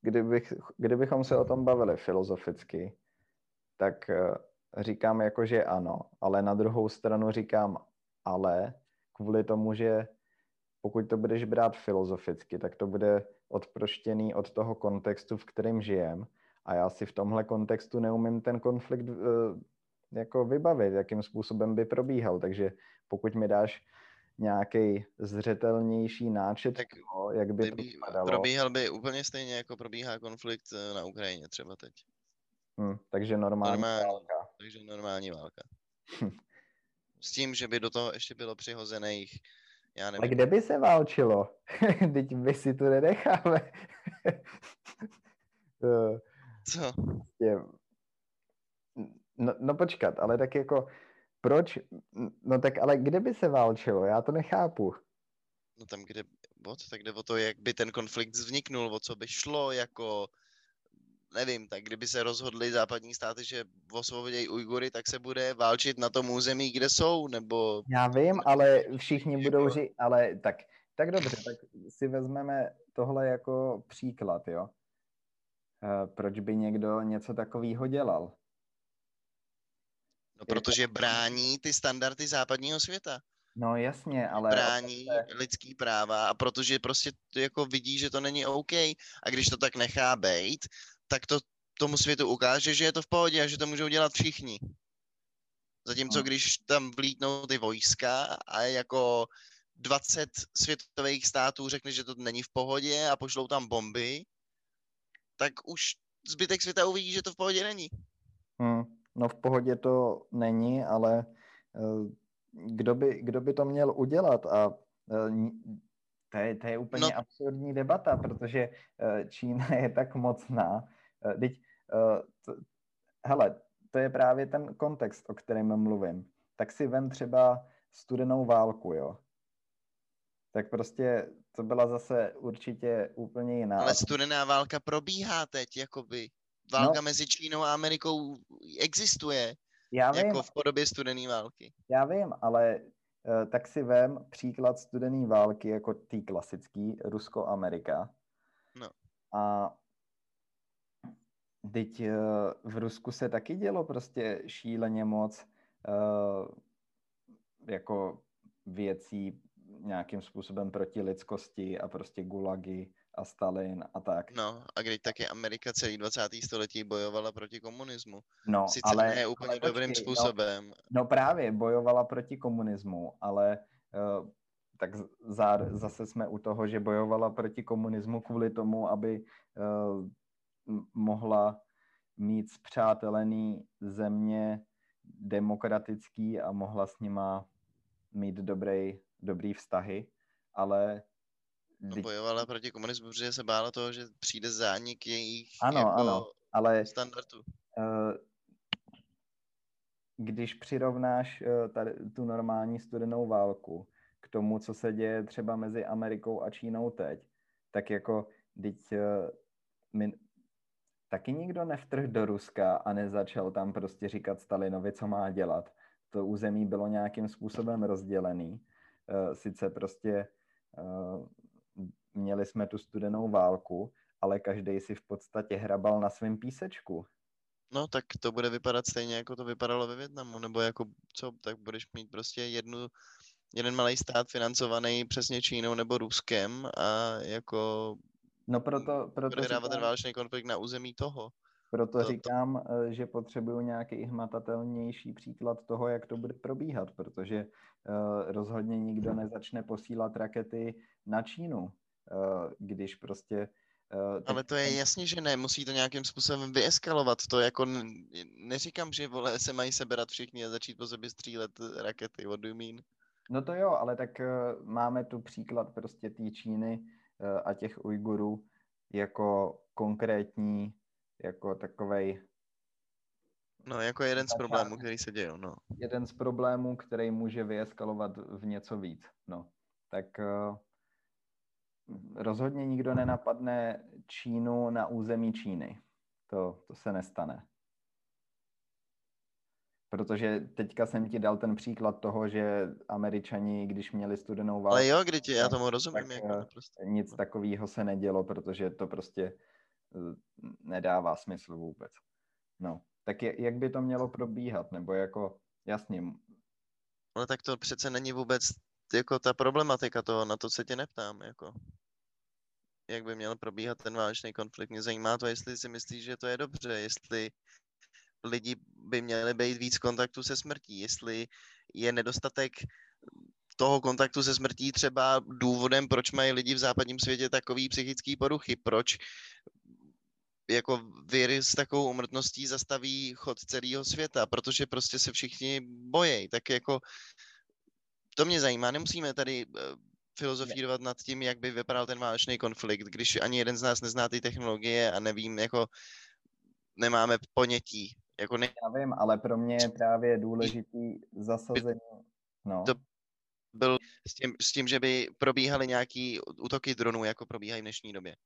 kdybych, kdybychom se o tom bavili filozoficky, tak říkám jako, že ano, ale na druhou stranu říkám ale, kvůli tomu, že pokud to budeš brát filozoficky, tak to bude odproštěný od toho kontextu, v kterém žijem. A já si v tomhle kontextu neumím ten konflikt uh, jako vybavit, jakým způsobem by probíhal. Takže pokud mi dáš nějaký zřetelnější náčet tak toho, jak by, by to. Probíhal by úplně stejně, jako probíhá konflikt eh, na Ukrajině třeba teď. Hmm, takže normální, normální válka. Takže normální válka. S tím, že by do toho ještě bylo přihozených já nevím. A kde by se válčilo? Teď my si tu nenecháme. Co? Je... No, no počkat, ale tak jako proč? No tak ale kde by se válčilo? Já to nechápu. No tam, kde, o co, tak jde o to, jak by ten konflikt vzniknul, o co by šlo, jako, nevím, tak kdyby se rozhodli západní státy, že osvobodějí Ujgury, tak se bude válčit na tom území, kde jsou, nebo... Já vím, ale všichni budou říct, ale tak tak dobře, tak si vezmeme tohle jako příklad, jo. Eh, proč by někdo něco takového dělal? No, protože brání ty standardy západního světa. No jasně, ale... Brání lidský práva a protože prostě jako vidí, že to není OK a když to tak nechá být, tak to tomu světu ukáže, že je to v pohodě a že to můžou dělat všichni. Zatímco no. když tam vlítnou ty vojska a jako 20 světových států řekne, že to není v pohodě a pošlou tam bomby, tak už zbytek světa uvidí, že to v pohodě není. Hmm. No v pohodě to není, ale uh, kdo by, kdo by to měl udělat? A uh, to je, to je úplně no. absurdní debata, protože uh, Čína je tak mocná. Uh, teď, uh, to, hele, to je právě ten kontext, o kterém mluvím. Tak si vem třeba studenou válku, jo tak prostě to byla zase určitě úplně jiná. Ale studená válka probíhá teď, jakoby. Válka no, mezi Čínou a Amerikou existuje. Já vím, jako v podobě studené války. Já vím, ale uh, tak si vem příklad studené války jako tý klasický, Rusko-Amerika. No. A teď uh, v Rusku se taky dělo prostě šíleně moc uh, jako věcí nějakým způsobem proti lidskosti a prostě gulagy a Stalin a tak. No a když taky Amerika celý 20. století bojovala proti komunismu. No, Sice ale, ne úplně ale dobrým počkej, způsobem. No, no právě, bojovala proti komunismu, ale uh, tak zá, zase jsme u toho, že bojovala proti komunismu kvůli tomu, aby uh, mohla mít zpřátelený země demokratický a mohla s nima mít dobrý dobrý vztahy, ale... No, bojovala proti komunismu, protože se bála toho, že přijde zánik jejich ano, jako ano, ale, standardu. Uh, když přirovnáš uh, tady, tu normální studenou válku k tomu, co se děje třeba mezi Amerikou a Čínou teď, tak jako, teď taky nikdo nevtrh do Ruska a nezačal tam prostě říkat Stalinovi, co má dělat. To území bylo nějakým způsobem rozdělený Eh, sice prostě eh, měli jsme tu studenou válku, ale každý si v podstatě hrabal na svém písečku. No, tak to bude vypadat stejně, jako to vypadalo ve Větnamu, nebo jako co, tak budeš mít prostě jednu, jeden malý stát financovaný přesně Čínou nebo Ruskem a jako No proto, proto bude říkám, ten válečný konflikt na území toho. Proto to, říkám, to... Eh, že potřebuju nějaký hmatatelnější příklad toho, jak to bude probíhat, protože uh, rozhodně nikdo nezačne posílat rakety na Čínu, uh, když prostě Uh, Ale to je jasně, že ne, musí to nějakým způsobem vyeskalovat. To jako neříkám, že vole, se mají seberat všichni a začít po sobě střílet rakety, what do you mean? No to jo, ale tak uh, máme tu příklad prostě té Číny a těch Ujgurů jako konkrétní jako takovej... No, jako jeden z problémů, který se dějí, no. Jeden z problémů, který může vyeskalovat v něco víc, no. Tak uh, rozhodně nikdo nenapadne Čínu na území Číny. To, to se nestane. Protože teďka jsem ti dal ten příklad toho, že američani, když měli studenou válku... Ale jo, kdy ti, já tomu rozumím. Tak, jako prostě. Nic takového se nedělo, protože to prostě nedává smysl vůbec. No, tak je, jak by to mělo probíhat? Nebo jako, jasně. Ale tak to přece není vůbec jako ta problematika toho, na to se tě neptám, jako. Jak by měl probíhat ten válečný konflikt? Mě zajímá to, jestli si myslíš, že to je dobře, jestli lidi by měli být víc kontaktu se smrtí, jestli je nedostatek toho kontaktu se smrtí třeba důvodem, proč mají lidi v západním světě takový psychický poruchy, proč jako vir s takovou umrtností zastaví chod celého světa, protože prostě se všichni bojejí. Tak jako to mě zajímá. Nemusíme tady eh, filozofírovat nad tím, jak by vypadal ten válečný konflikt, když ani jeden z nás nezná ty technologie a nevím, jako nemáme ponětí. Jako ne... Já vím, ale pro mě je právě důležitý zasazení. No. To byl s tím, s tím, že by probíhaly nějaký útoky dronů, jako probíhají v dnešní době.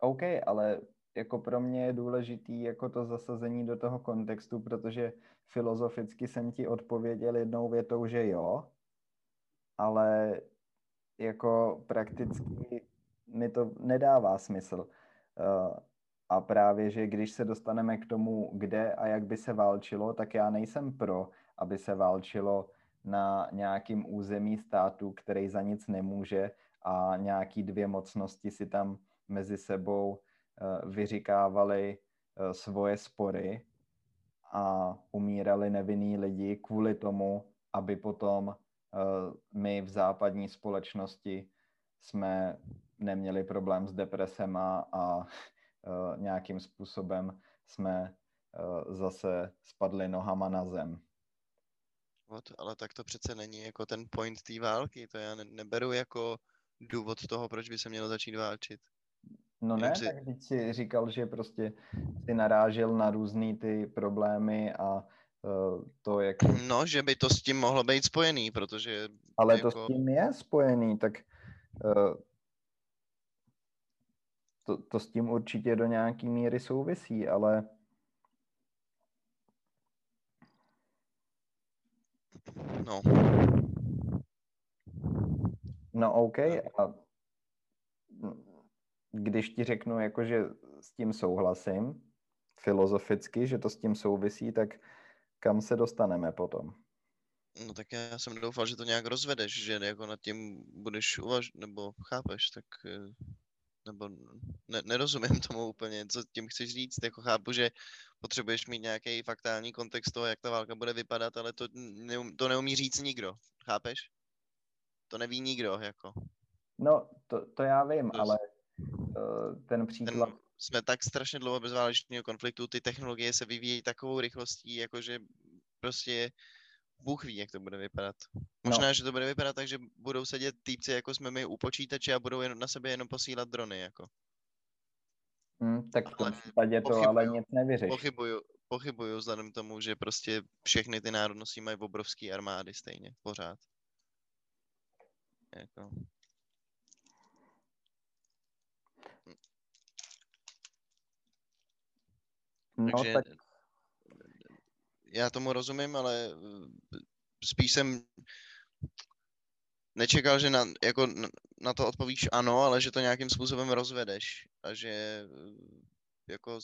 OK, ale jako pro mě je důležitý jako to zasazení do toho kontextu, protože filozoficky jsem ti odpověděl jednou větou, že jo, ale jako prakticky mi to nedává smysl. Uh, a právě, že když se dostaneme k tomu, kde a jak by se válčilo, tak já nejsem pro, aby se válčilo na nějakým území státu, který za nic nemůže a nějaký dvě mocnosti si tam mezi sebou uh, vyříkávali uh, svoje spory a umírali nevinní lidi kvůli tomu, aby potom uh, my v západní společnosti jsme neměli problém s depresema a nějakým způsobem jsme uh, zase spadli nohama na zem. What? Ale tak to přece není jako ten point té války, to já ne- neberu jako důvod toho, proč by se mělo začít válčit. No ne, si... tak teď si říkal, že prostě si narážel na různý ty problémy a uh, to, jak... No, že by to s tím mohlo být spojený, protože... Ale jako... to s tím je spojený, tak uh, to, to s tím určitě do nějaký míry souvisí, ale... No. No OK, a když ti řeknu, jako, že s tím souhlasím, filozoficky, že to s tím souvisí, tak kam se dostaneme potom? No tak já jsem doufal, že to nějak rozvedeš, že jako nad tím budeš uvaž, nebo chápeš, tak eh, nebo ne, nerozumím tomu úplně, co tím chceš říct, jako chápu, že potřebuješ mít nějaký faktální kontext toho, jak ta válka bude vypadat, ale to, neum, to neumí říct nikdo, chápeš? To neví nikdo, jako. No, to, to já vím, to ale uh, ten příklad... Ten, jsme tak strašně dlouho bez válečného konfliktu, ty technologie se vyvíjejí takovou rychlostí, jakože prostě Bůh ví, jak to bude vypadat. Možná, no. že to bude vypadat tak, že budou sedět týpci, jako jsme my u počítače a budou jen, na sebe jenom posílat drony, jako. Hmm, tak v tom případě to ale nic nevyřeší. Pochybuju, pochybuju vzhledem k tomu, že prostě všechny ty národnosti mají obrovské armády stejně, pořád. Jako. No, Takže tak já tomu rozumím, ale eh, spíš jsem nečekal, že na, jako na to odpovíš ano, ale že to nějakým způsobem rozvedeš a že eh, jako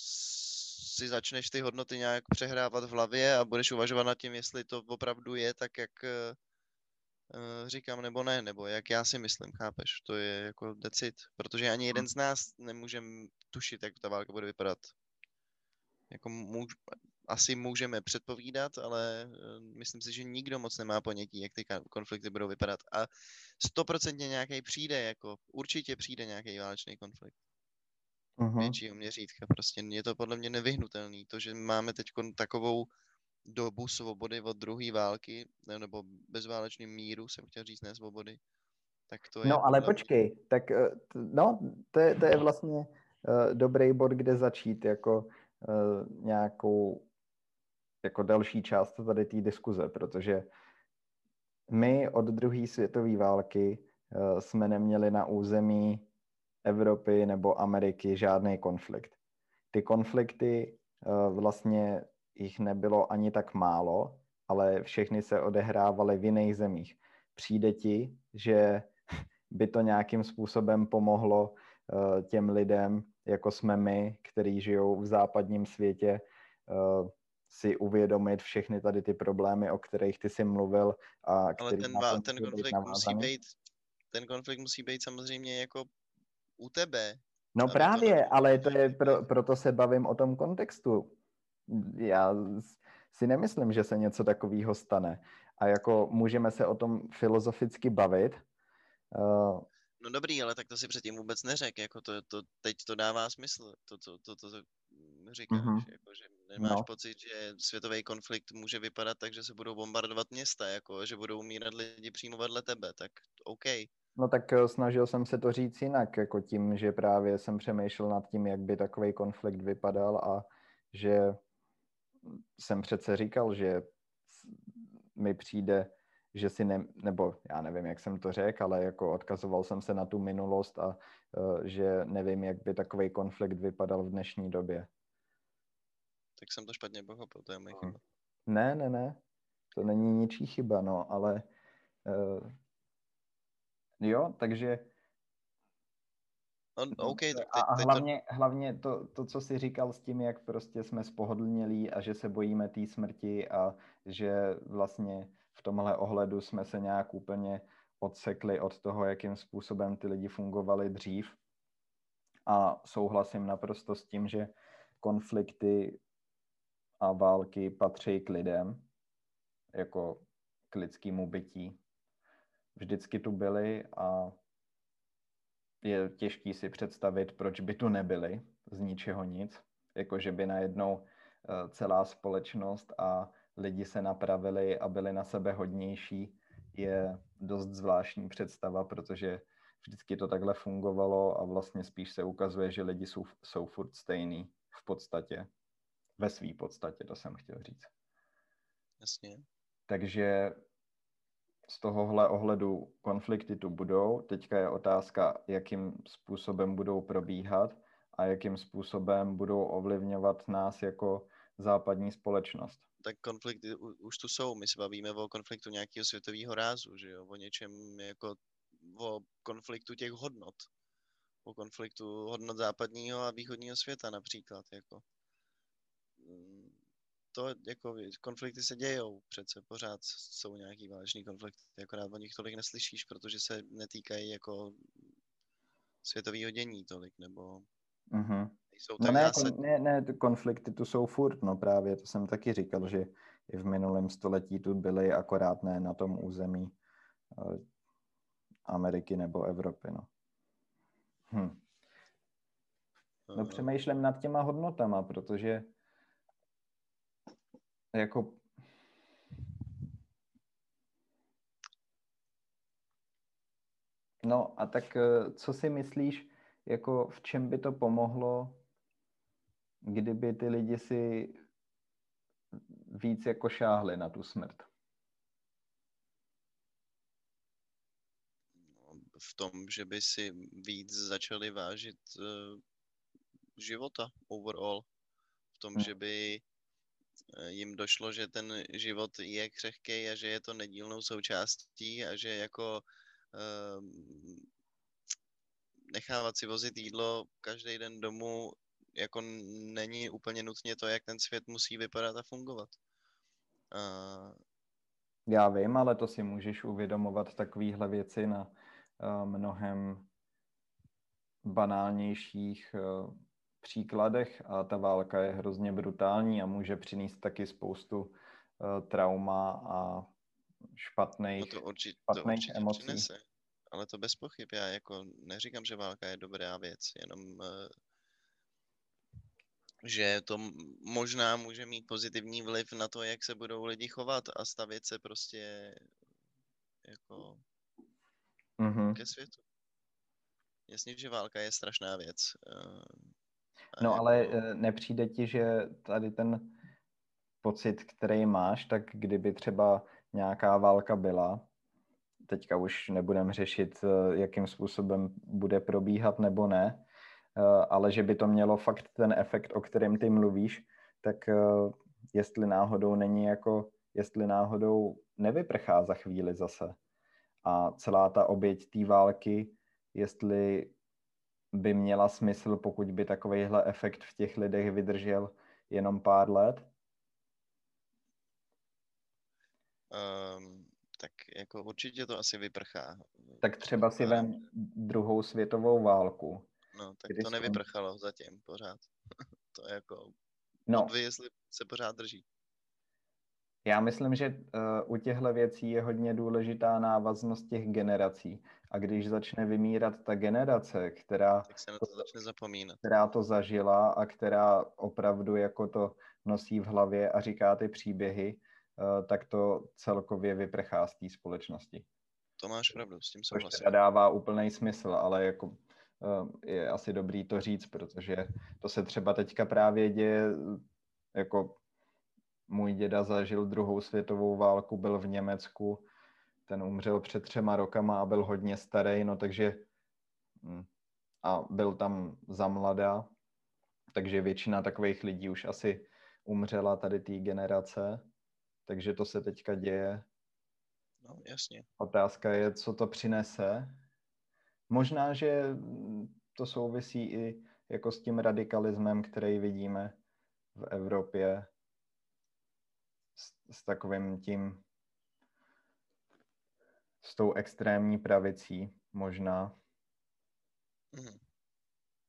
si začneš ty hodnoty nějak přehrávat v hlavě a budeš uvažovat nad tím, jestli to opravdu je tak, jak uh, říkám, nebo ne, nebo jak já si myslím, chápeš? To je jako decit, protože ani jeden z nás nemůžeme tušit, jak ta válka bude vypadat. Jako můž, asi můžeme předpovídat, ale eh, myslím si, že nikdo moc nemá ponětí, jak ty konflikty budou vypadat. A stoprocentně nějaký přijde, jako určitě přijde nějaký válečný konflikt. Uh-huh. Většího měřítka. Prostě je to podle mě nevyhnutelný. To, že máme teď takovou dobu svobody od druhé války, nebo bezválečným míru, jsem chtěl říct, ne svobody, tak to je... No ale počkej, tak eh, no, to je, to je vlastně uh, dobrý bod, kde začít, jako uh, nějakou jako další část tady té diskuze, protože my od druhé světové války uh, jsme neměli na území Evropy nebo Ameriky žádný konflikt. Ty konflikty uh, vlastně jich nebylo ani tak málo, ale všechny se odehrávaly v jiných zemích. Přijde ti, že by to nějakým způsobem pomohlo uh, těm lidem, jako jsme my, kteří žijou v západním světě, si uvědomit všechny tady ty problémy, o kterých ty jsi mluvil. A Ale ten, ten konflikt musí být, ten konflikt musí být samozřejmě jako u tebe. No právě, to ale to je, pro, proto se bavím o tom kontextu. Já si nemyslím, že se něco takového stane. A jako můžeme se o tom filozoficky bavit. Uh, no dobrý, ale tak to si předtím vůbec neřek, jako to, to, teď to dává smysl, to, to, to, to, to říkáš, uh-huh. jako, že Nemáš no. pocit, že světový konflikt může vypadat tak, že se budou bombardovat města, jako že budou umírat lidi přímo vedle tebe, tak OK. No tak eh, snažil jsem se to říct jinak, jako tím, že právě jsem přemýšlel nad tím, jak by takový konflikt vypadal a že jsem přece říkal, že mi přijde, že si ne, nebo já nevím, jak jsem to řekl, ale jako odkazoval jsem se na tu minulost a uh, že nevím, jak by takový konflikt vypadal v dnešní době tak jsem to špatně pochopil, to je moje chyba. Ne, ne, ne, to není ničí chyba, no, ale uh, Jo, takže On, OK, tak a, teď, a teď hlavně, to... hlavně to, to, co jsi říkal s tím, jak prostě jsme spohodlnělí a že se bojíme té smrti a že vlastně v tomhle ohledu jsme se nějak úplně odsekli od toho, jakým způsobem ty lidi fungovali dřív. A souhlasím naprosto s tím, že konflikty a války patří k lidem, jako k lidskému bytí. Vždycky tu byly a je těžký si představit, proč by tu nebyli z ničeho nic. Jako, že by najednou eh, celá společnost a lidi se napravili a byli na sebe hodnější, je dost zvláštní představa, protože vždycky to takhle fungovalo a vlastně spíš se ukazuje, že lidi jsou, jsou furt stejný v podstatě. Ve své podstatě, to jsem chtěl říct. Jasně. Takže z tohohle ohledu konflikty tu budou. Teďka je otázka, jakým způsobem budou probíhat a jakým způsobem budou ovlivňovat nás jako západní společnost. Tak konflikty už tu jsou. My se bavíme o konfliktu nějakého světového rázu, že jo? O něčem jako o konfliktu těch hodnot. O konfliktu hodnot západního a východního světa například. Jako. To jako konflikty se dějou přece, pořád jsou nějaký vážný konflikty, akorát o nich tolik neslyšíš, protože se netýkají jako světového dění tolik, nebo mm-hmm. nejsou tak no ne, kon, ne, ne, ty konflikty tu jsou furt, no právě, to jsem taky říkal, že i v minulém století tu byly, akorát ne na tom území uh, Ameriky nebo Evropy, no. Hm. No eh. přemýšlím nad těma hodnotama, protože jako No a tak eh, co si myslíš, jako v čem by to pomohlo, kdyby ty lidi si víc jako šáhli na tu smrt? V tom, že by si víc začali vážit uh, života overall. V tom, hmm. že by jim došlo, že ten život je křehký a že je to nedílnou součástí a že jako uh, nechávat si vozit jídlo každý den domů jako není úplně nutně to, jak ten svět musí vypadat a fungovat. Uh, Já vím, ale to si můžeš uvědomovat takovéhle věci na uh, mnohem banálnějších uh, příkladech a ta válka je hrozně brutální a může přinést taky spoustu uh, trauma a špatných, no to určitě, špatných to určitě emocí. Přinese, ale to bez pochyb. Já jako neříkám, že válka je dobrá věc, jenom uh, že to možná může mít pozitivní vliv na to, jak se budou lidi chovat a stavět se prostě jako mm-hmm. ke světu. Jasně, že válka je strašná věc. Uh, No ale eh, nepřijde ti, že tady ten pocit, který máš, tak kdyby třeba nějaká válka byla, teďka už nebudeme řešit, eh, jakým způsobem bude probíhat nebo ne, eh, ale že by to mělo fakt ten efekt, o kterém ty mluvíš, tak jestli náhodou není jako, jestli náhodou nevyprchá za chvíli zase. A celá ta oběť té války, jestli by měla smysl, pokud by takovýhle efekt v těch lidech vydržel jenom pár let? Um, tak jako určitě to asi vyprchá. Tak třeba si vem druhou světovou válku. No, tak to nevyprchalo zatím pořád. to je jako... No. jestli se pořád drží. Já myslím, že uh, u těchto věcí je hodně důležitá návaznost těch generací. A když začne vymírat ta generace, která, tak se na to začne zapomínat. která to zažila a která opravdu jako to nosí v hlavě a říká ty příběhy, uh, tak to celkově vyprchá z té společnosti. To máš pravdu, s tím souhlasím. Což dává úplný smysl, ale jako uh, je asi dobrý to říct, protože to se třeba teďka právě děje jako můj děda zažil druhou světovou válku, byl v Německu, ten umřel před třema rokama a byl hodně starý, no takže hm, a byl tam za mladá, takže většina takových lidí už asi umřela tady té generace, takže to se teďka děje. No, jasně. Otázka je, co to přinese, Možná, že to souvisí i jako s tím radikalismem, který vidíme v Evropě, s, s takovým tím, s tou extrémní pravicí možná. Mm.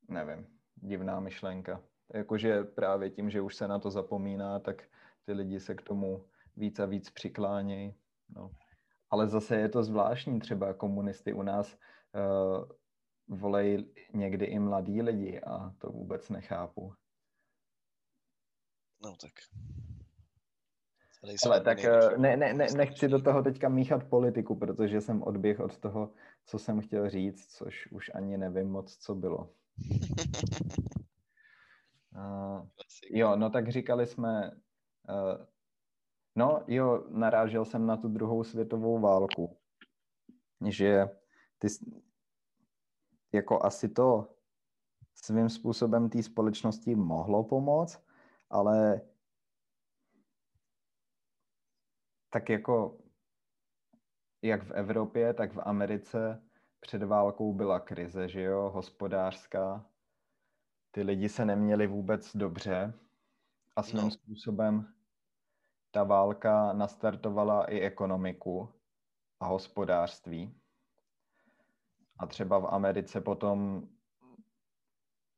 Nevím, divná myšlenka. Jakože právě tím, že už se na to zapomíná, tak ty lidi se k tomu víc a víc přiklánějí. No. Ale zase je to zvláštní, třeba komunisty u nás uh, volej někdy i mladí lidi a to vůbec nechápu. No tak. Ale tak eh, ne, ne, ne, nechci do toho teďka míchat politiku, protože jsem odběh od toho, co jsem chtěl říct, což už ani nevím moc, co bylo. uh, jo, no tak říkali jsme, uh, no jo, narážel jsem na tu druhou světovou válku, že ty, jako asi to svým způsobem té společnosti mohlo pomoct, ale tak jako jak v Evropě, tak v Americe před válkou byla krize, že jo, hospodářská. Ty lidi se neměli vůbec dobře a svým no. způsobem ta válka nastartovala i ekonomiku a hospodářství. A třeba v Americe potom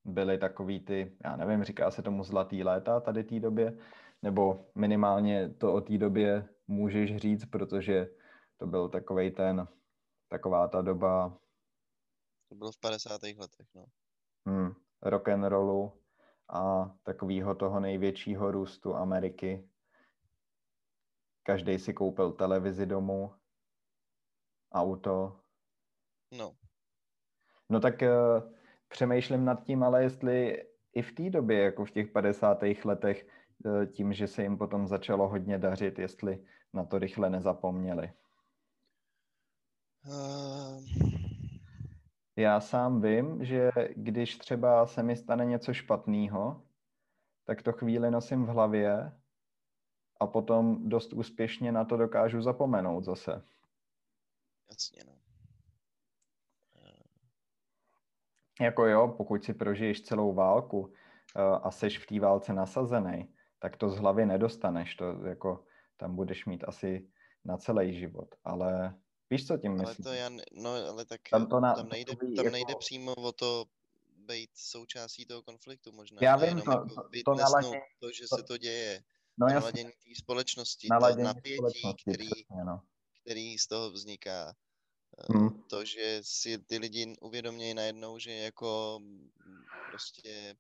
byly takový ty, já nevím, říká se tomu zlatý léta tady té době, nebo minimálně to o té době můžeš říct, protože to byl takový ten, taková ta doba. To bylo v 50. letech, no. Hmm, rock and rollu a takového toho největšího růstu Ameriky. Každý si koupil televizi domů, auto. No. No tak uh, přemýšlím nad tím, ale jestli i v té době, jako v těch 50. letech, uh, tím, že se jim potom začalo hodně dařit, jestli na to rychle nezapomněli. Uh... Já sám vím, že když třeba se mi stane něco špatného, tak to chvíli nosím v hlavě a potom dost úspěšně na to dokážu zapomenout zase. Jasně, no. Jako jo, pokud si prožiješ celou válku uh, a seš v té válce nasazený, tak to z hlavy nedostaneš. To jako tam budeš mít asi na celý život. Ale víš, co tím myslím? Ale to já, no, ale tak tam, to na, tam, nejde, tam jako... nejde přímo o to být součástí toho konfliktu možná. Já vím, to, jako to, to, naladění, to, že to, se to děje. No, naladění té společnosti, naladění to napětí, společnosti, který, přesně, no. který z toho vzniká. Hmm. To, že si ty lidi uvědomějí najednou, že jako prostě...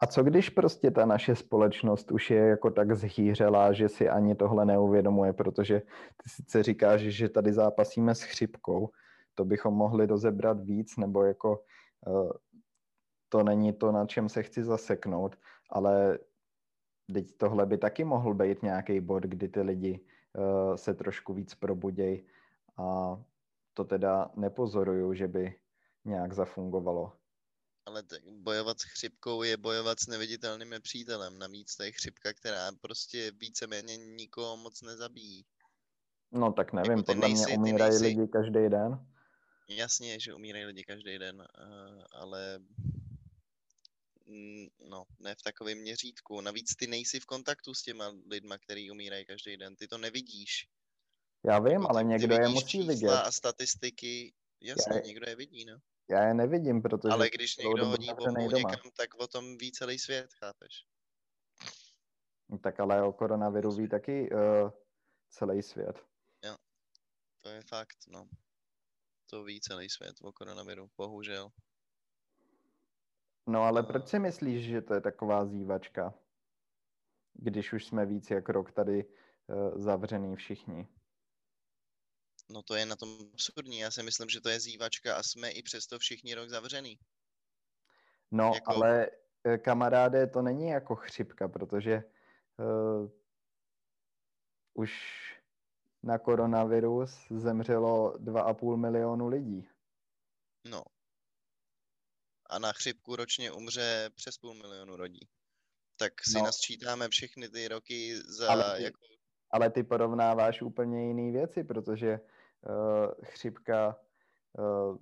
A co když prostě ta naše společnost už je jako tak zhýřelá, že si ani tohle neuvědomuje, protože ty sice říkáš, že tady zápasíme s chřipkou, to bychom mohli rozebrat víc, nebo jako uh, to není to, na čem se chci zaseknout, ale teď tohle by taky mohl být nějaký bod, kdy ty lidi uh, se trošku víc probudějí a to teda nepozoruju, že by nějak zafungovalo. Ale bojovat s chřipkou je bojovat s neviditelným nepřítelem. Navíc to je chřipka, která prostě víceméně nikoho moc nezabíjí. No tak nevím, jako podle nejsi, mě umírají nejsi... lidi každý den. Jasně, že umírají lidi každý den, eh, ale no, ne v takovém měřítku. Navíc ty nejsi v kontaktu s těma lidma, který umírají každý den. Ty to nevidíš. Já vím, jako ale někdo je musí vidět. a statistiky, jasně, já, někdo je vidí, no. Já je nevidím, protože... Ale když někdo hodí bombu někam, tak o tom ví celý svět, chápeš? No tak ale o koronaviru ví taky uh, celý svět. Jo, to je fakt, no. To ví celý svět o koronaviru, bohužel. No ale proč si myslíš, že to je taková zývačka? Když už jsme víc jak rok tady uh, zavřený všichni. No to je na tom absurdní. Já si myslím, že to je zývačka a jsme i přesto všichni rok zavřený. No, jako... ale eh, kamaráde, to není jako chřipka, protože uh, už na koronavirus zemřelo 2,5 milionu lidí. No. A na chřipku ročně umře přes půl milionu lidí. Tak si no. nasčítáme všechny ty roky za... Ale jako... ale ty porovnáváš úplně jiné věci, protože uh, chřipka uh,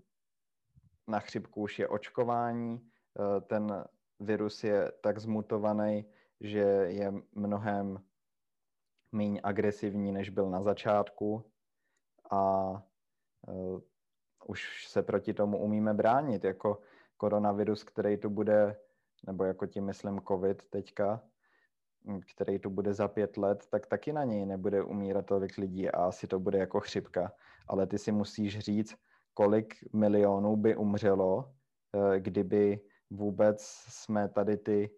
na chřipku už je očkování, eh, ten virus je tak zmutovaný, že je mnohem méně agresivní, než byl na začátku a uh, už se proti tomu umíme bránit. Jako koronavirus, který tu bude, nebo jako tím myslím covid teďka, který tu bude za pět let, tak taky na něj nebude umírat tolik lidí a asi to bude jako chřipka. Ale ty si musíš říct, kolik milionů by umřelo, eh, kdyby vůbec jsme tady ty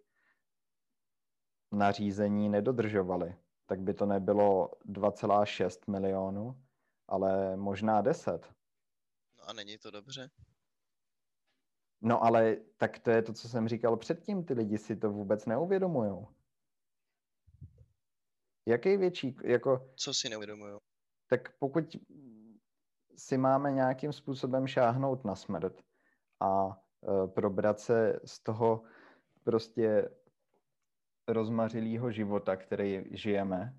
nařízení nedodržovali. Tak by to nebylo 2,6 milionů, ale možná 10. No a není to dobře? No ale tak to je to, co jsem říkal předtím, ty lidi si to vůbec neuvědomují. Jaký větší, jako... Co si neuvědomují? Tak pokud si máme nějakým způsobem šáhnout na smrt a uh, probrat se z toho prostě rozmařilého života, který žijeme,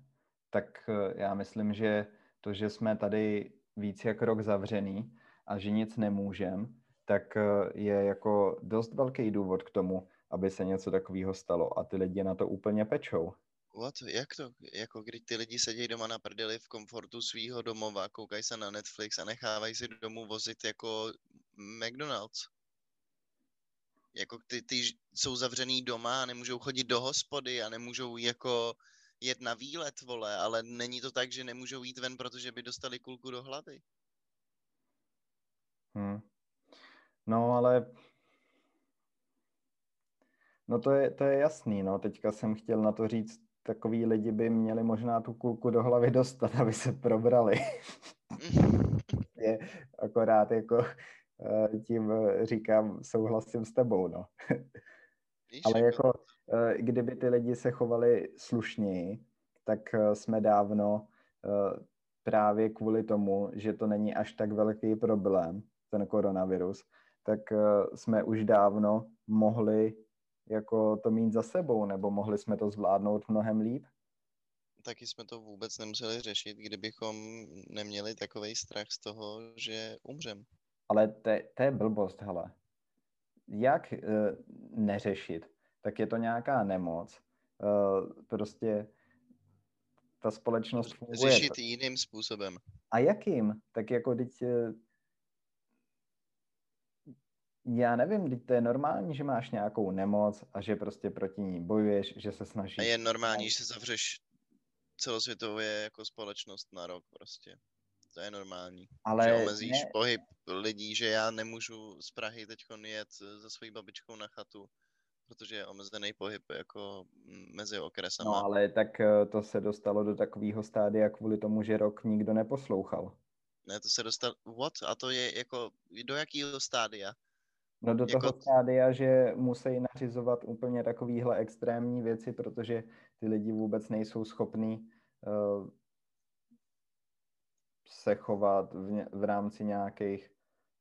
tak uh, já myslím, že to, že jsme tady víc jak rok zavřený a že nic nemůžem, tak uh, je jako dost velký důvod k tomu, aby se něco takového stalo a ty lidi na to úplně pečou. What? Jak to? Jako když ty lidi sedí doma na prdeli v komfortu svého domova, koukají se na Netflix a nechávají si domů vozit jako McDonald's. Jako ty, ty jsou zavřený doma a nemůžou chodit do hospody a nemůžou jako jet na výlet, vole, ale není to tak, že nemůžou jít ven, protože by dostali kulku do hlavy. Hmm. No, ale No to je, to je jasný, no. Teďka jsem chtěl na to říct takový lidi by měli možná tu kulku do hlavy dostat, aby se probrali. je akorát jako eh, tím říkám, souhlasím s tebou, no. Ale jako, eh, kdyby ty lidi se chovali slušněji, tak eh, jsme dávno právě kvůli tomu, že to není až tak velký problém, ten koronavirus, tak jsme už dávno mohli jako to mít za sebou, nebo mohli jsme to zvládnout mnohem líp? Taky jsme to vůbec nemuseli řešit, kdybychom neměli takový strach z toho, že umřem. Ale to, je blbost, hele. Jak uh, neřešit? Tak je to nějaká nemoc. Uh, prostě ta společnost funguje. Řešit jiným způsobem. A jakým? Tak jako teď uh, já nevím, teď to je normální, že máš nějakou nemoc a že prostě proti ní bojuješ, že se snažíš. A je normální, že se zavřeš celosvětově jako společnost na rok prostě. To je normální. Ale že omezíš ne... pohyb lidí, že já nemůžu z Prahy teď jet za svojí babičkou na chatu, protože je omezený pohyb jako mezi okresama. No ale tak eh, to se dostalo do takového stádia kvůli tomu, že rok nikdo neposlouchal. Ne, to se dostalo, what? A to je jako, do jakého stádia? No do jako... toho stádia, že musí nařizovat úplně takovéhle extrémní věci, protože ty lidi vůbec nejsou schopní uh, se chovat v, ně, v rámci nějakých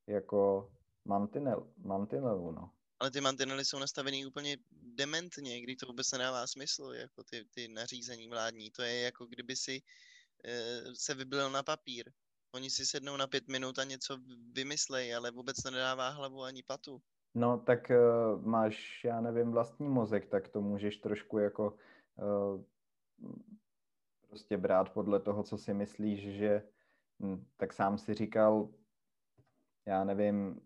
jako mantinel, mantinelů, no. Ale ty mantinely jsou nastavený úplně dementně, kdy to vůbec nedává smysl, jako ty, ty nařízení vládní. To je jako kdyby si uh, se vybil na papír. Oni si sednou na pět minut a něco vymyslejí, ale prostě to nedává hlavu ani patu. No, tak uh, máš, já nevím, vlastní mozek, tak to můžeš trošku jako uh, prostě brát podle toho, co si myslíš, že hm, tak sám si říkal, já nevím,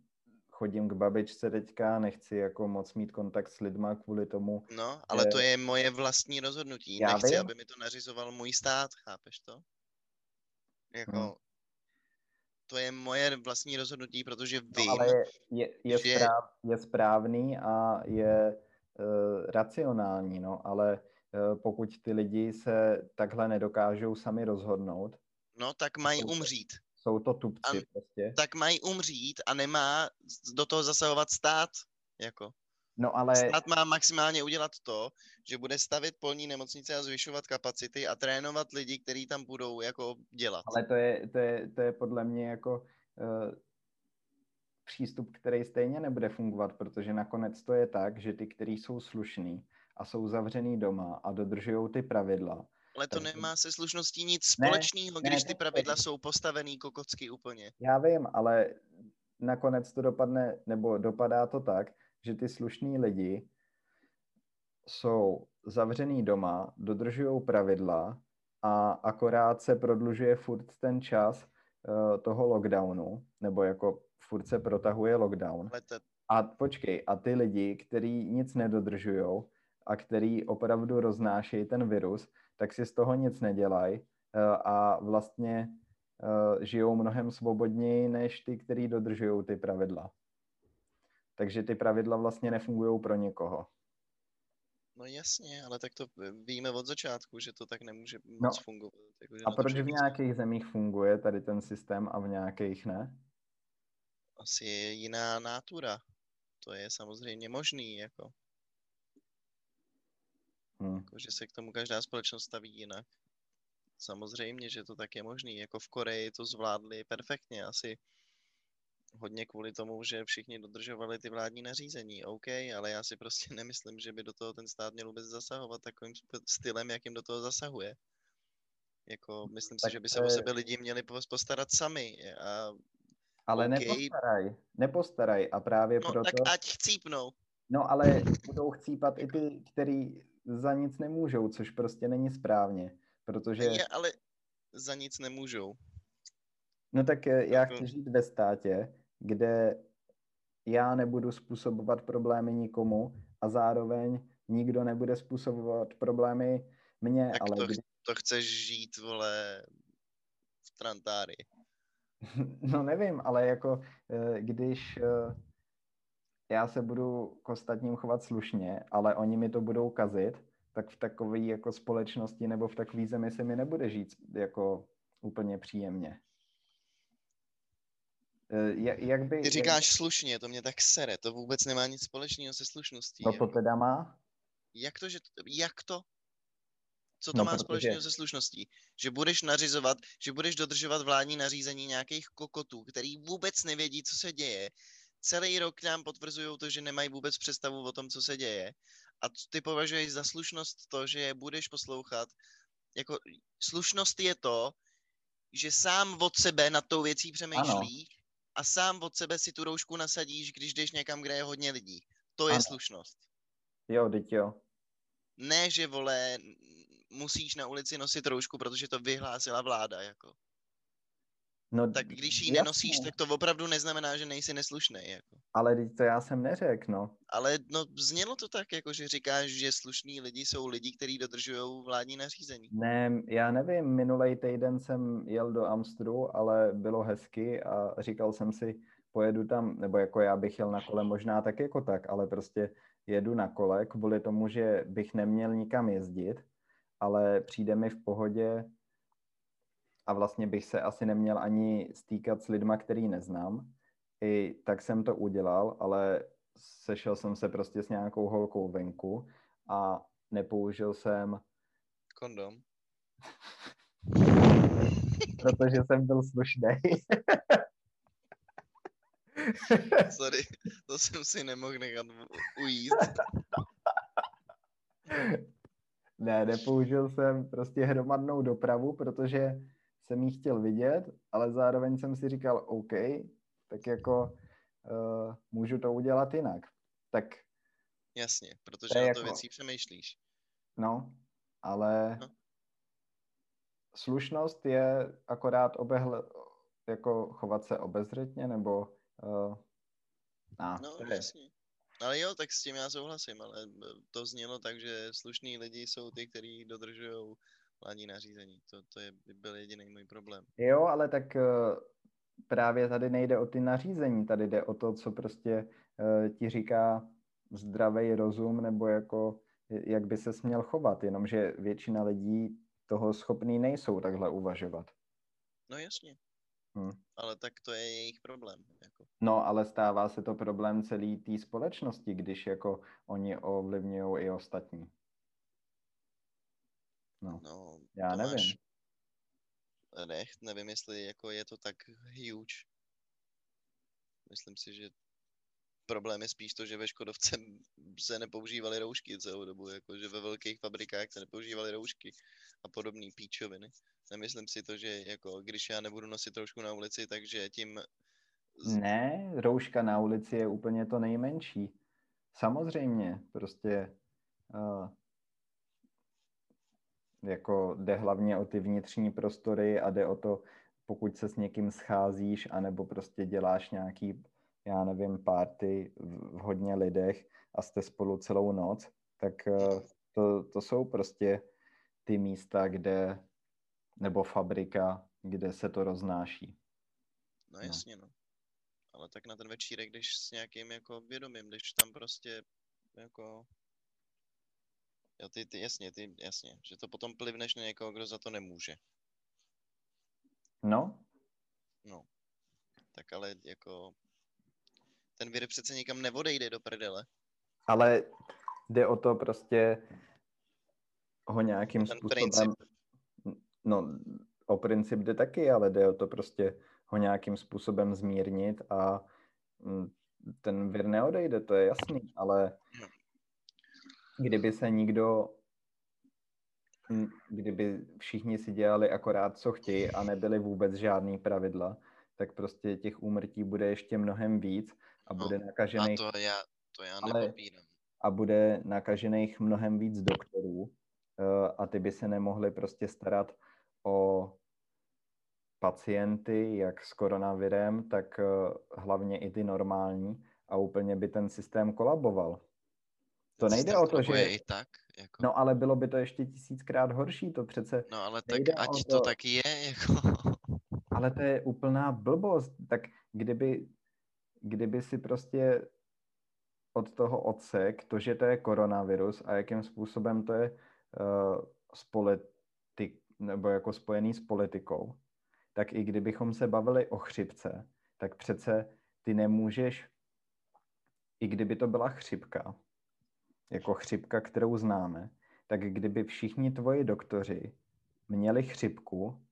chodím k babičce teďka, nechci jako moc mít kontakt s lidma kvůli tomu. No, ale že... to je moje vlastní rozhodnutí. Já Nechci, vím. aby mi to nařizoval můj stát, chápeš to? Jako, hmm to je moje vlastní rozhodnutí, protože no, vím, no, ale je, je, je, že... správ, je správný a je uh, racionální, no, ale uh, pokud ty lidi se takhle nedokážou sami rozhodnout, no tak mají umřít. Jsou to tupci a, prostě. Tak mají umřít a nemá do toho zasahovat stát, jako. No ale... Stát má maximálně udělat to, že bude stavit polní nemocnice a zvyšovat kapacity a trénovat lidi, kteří tam budou jako dělat. Ale to je, to je, to je podle mě jako uh, přístup, který stejně nebude fungovat, protože nakonec to je tak, že ty, kteří jsou slušní a jsou zavřený doma a dodržují ty pravidla, ale to nemá se slušností nic společného, když ne, ty pravidla ne, jsou postavený kokocky úplně. Já vím, ale nakonec to dopadne, nebo dopadá to tak, že ty slušní lidi jsou zavřený doma, dodržují pravidla a akorát se prodlužuje furt ten čas uh, toho lockdownu, nebo jako furt se protahuje lockdown. A počkej, a ty lidi, kteří nic nedodržují a který opravdu roznášejí ten virus, tak si z toho nic nedělají uh, a vlastně uh, žijou mnohem svobodněji než ty, kteří dodržují ty pravidla. Takže ty pravidla vlastně nefungují pro někoho. No jasně, ale tak to víme od začátku, že to tak nemůže no. moc no. fungovat. Jako, a proč v nějakých zemích funguje tady ten systém a v nějakých ne? Asi je jiná nátura. To je samozřejmě možný, jako. Hmm. jako. Že se k tomu každá společnost staví jinak. Samozřejmě, že to tak je možný. Jako v Koreji to zvládli perfektně. Asi hodně kvůli tomu, že všichni dodržovali ty vládní nařízení. OK, ale já si prostě nemyslím, že by do toho ten stát měl vůbec zasahovat takovým stylem, jakým do toho zasahuje. Jako, myslím tak si, že by se o sebe lidi měli postarat sami. A, ale okay. nepostaraj, nepostaraj a právě no, proto... tak ať chcípnou. No ale budou chcípat i ty, který za nic nemůžou, což prostě není správně, protože... Je, ale za nic nemůžou. No tak eh, já chci žít ve státě, kde já nebudu způsobovat problémy nikomu a zároveň nikdo nebude způsobovat problémy mně. Tak ale to, kdy... to chceš žít, vole, v Trantári. No nevím, ale jako eh, když eh, já se budu k ostatním chovat slušně, ale oni mi to budou kazit, tak v takové jako společnosti nebo v takové zemi se mi nebude žít jako úplně příjemně. Eh, jak, jak by... Ty říkáš jak... slušně, to mě tak sere, to vůbec nemá nic společného se slušností. No to jako. teda má? Jak to, že, jak to? Co to no, má protože... společného se slušností? Že budeš nařizovat, že budeš dodržovat vládní nařízení nějakých kokotů, který vůbec nevědí, co se děje. Celý rok nám potvrzují to, že nemají vůbec představu o tom, co se děje. A ty považuješ za slušnost to, že je budeš poslouchat. Jako slušnost je to, že sám od sebe nad tou věcí přemýšlíš ano a sám od sebe si tu roušku nasadíš, když jdeš někam, kde je hodně lidí. To je ano. slušnost. Jo, teď jo. Ne, že vole, musíš na ulici nosit roušku, protože to vyhlásila vláda, jako. No, tak když ji nenosíš, tak to opravdu neznamená, že nejsi neslušný. Jako. Ale teď to já jsem neřekl, no. Ale no, znělo to tak, jako že říkáš, že slušní lidi jsou lidi, kteří dodržují vládní nařízení. Ne, já nevím, minulý týden jsem jel do Amstru, ale bylo hezky a říkal jsem si, pojedu tam, nebo jako já bych jel na kole možná tak jako tak, ale prostě jedu na kole kvůli tomu, že bych neměl nikam jezdit, ale přijde mi v pohodě a vlastně bych se asi neměl ani stýkat s lidma, který neznám. I tak jsem to udělal, ale sešel jsem se prostě s nějakou holkou venku a nepoužil jsem kondom. Protože jsem byl slušný. Sorry, to jsem si nemohl nechat ujít. Ne, nepoužil jsem prostě hromadnou dopravu, protože jsem ji chtěl vidět, ale zároveň jsem si říkal, OK, tak jako uh, můžu to udělat jinak. Tak Jasně, protože na to jako, věcí přemýšlíš. No, ale no. slušnost je akorát obehle, jako chovat se obezřetně, nebo uh, a, no, to je. jasně. Ale jo, tak s tím já souhlasím, ale to znělo tak, že slušní lidi jsou ty, kteří dodržují vládní nařízení. To, to je, by byl jediný můj problém. Jo, ale tak uh, právě tady nejde o ty nařízení, tady jde o to, co prostě uh, ti říká zdravý rozum, nebo jako jak by se směl chovat, jenomže většina lidí toho schopný nejsou takhle uvažovat. No jasně. Hmm. Ale tak to je jejich problém. Jako. No, ale stává se to problém celé té společnosti, když jako oni ovlivňují i ostatní. No, no já nevím. Máš... Nech, nevím, jestli jako je to tak huge. Myslím si, že problém je spíš to, že ve Škodovce se nepoužívaly roušky celou dobu, jako že ve velkých fabrikách se nepoužívaly roušky a podobné píčoviny. Nemyslím si to, že jako když já nebudu nosit roušku na ulici, takže tím Ne, rouška na ulici je úplně to nejmenší. Samozřejmě, prostě uh, jako jde hlavně o ty vnitřní prostory a jde o to, pokud se s někým scházíš, anebo prostě děláš nějaký, já nevím, party v, hodně lidech a jste spolu celou noc, tak uh, to, to jsou prostě ty místa, kde, nebo fabrika, kde se to roznáší. No jasně, no. Ale tak na ten večírek, když s nějakým jako vědomím, když tam prostě jako... Jo, ty, ty, jasně, ty, jasně, že to potom plivneš na někoho, kdo za to nemůže. No. No. Tak ale jako... Ten vir přece nikam neodejde do prdele. Ale jde o to prostě ho nějakým Ten způsobem... princip. No, o princip jde taky, ale jde o to prostě ho nějakým způsobem zmírnit a mm, ten vir neodejde, to je jasný, ale kdyby se nikdo, kdyby všichni si dělali akorát, co chtějí a nebyly vůbec žádný pravidla, tak prostě těch úmrtí bude ještě mnohem víc a bude No, nakažených, A to já, to já Ale- nepopírám. a bude nakažených mnohem víc doktorů eh, a ty by se nemohli prostě starat o pacienty, jak s koronavirem, tak eh, hlavně i ty normální a úplně by ten systém kolaboval. To nejde o to, že... i tak, jako. No, ale bylo by to ještě tisíckrát horší, to přece... no ale tak nejde ať to to- tak je, jako. Ale to je úplná blbost. Tak kdyby, kdyby si prostě od toho odsek, to, že to je koronavirus a jakým způsobem to je uh, s politik, nebo jako spojený s politikou, tak i kdybychom se bavili o chřipce, tak přece ty nemůžeš, i kdyby to byla chřipka, jako chřipka, kterou známe, tak kdyby všichni tvoji doktoři měli chřipku,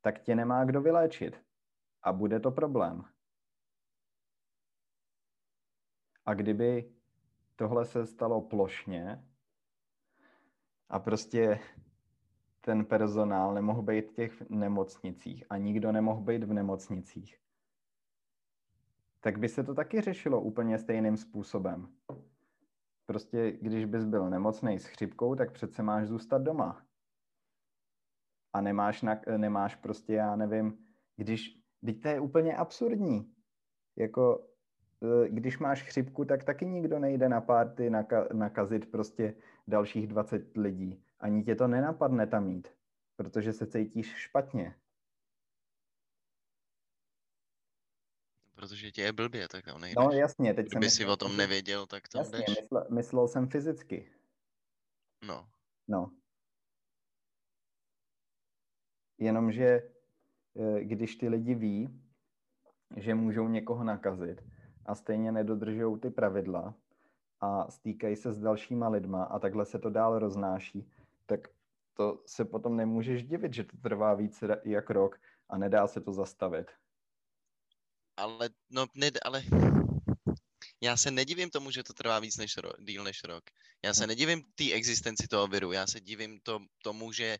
tak tě nemá kdo vyléčit. A bude to problém. A kdyby tohle se stalo plošně a prostě ten personál nemohl být v těch nemocnicích a nikdo nemohl být v nemocnicích, tak by se to taky řešilo úplně stejným způsobem. Prostě když bys byl nemocný s chřipkou, tak přece máš zůstat doma. A nemáš, na, nemáš prostě, já nevím, když, teď to je úplně absurdní. Jako, eh, když máš chřipku, tak taky nikdo nejde na párty naka, nakazit prostě dalších 20 lidí. Ani tě to nenapadne tam jít, protože se cítíš špatně. Protože tě je blbě, tak tam nejdeš. No jasně, teď jsem Kdyby si o tom nevěděl, tak tam Jasně, jdeš. myslel, myslel jsem fyzicky. No, No. Jenomže eh, když ty lidi ví, že můžou někoho nakazit a stejně nedodržují ty pravidla a stýkají se s dalšíma lidma a takhle se to dál roznáší, tak to se potom nemůžeš divit, že to trvá víc ra- jak rok a nedá se to zastavit. Ale, no, ne, ale já se nedivím tomu, že to trvá víc než ro, díl než rok. Já se nedivím té existenci toho viru, já se divím to, tomu, že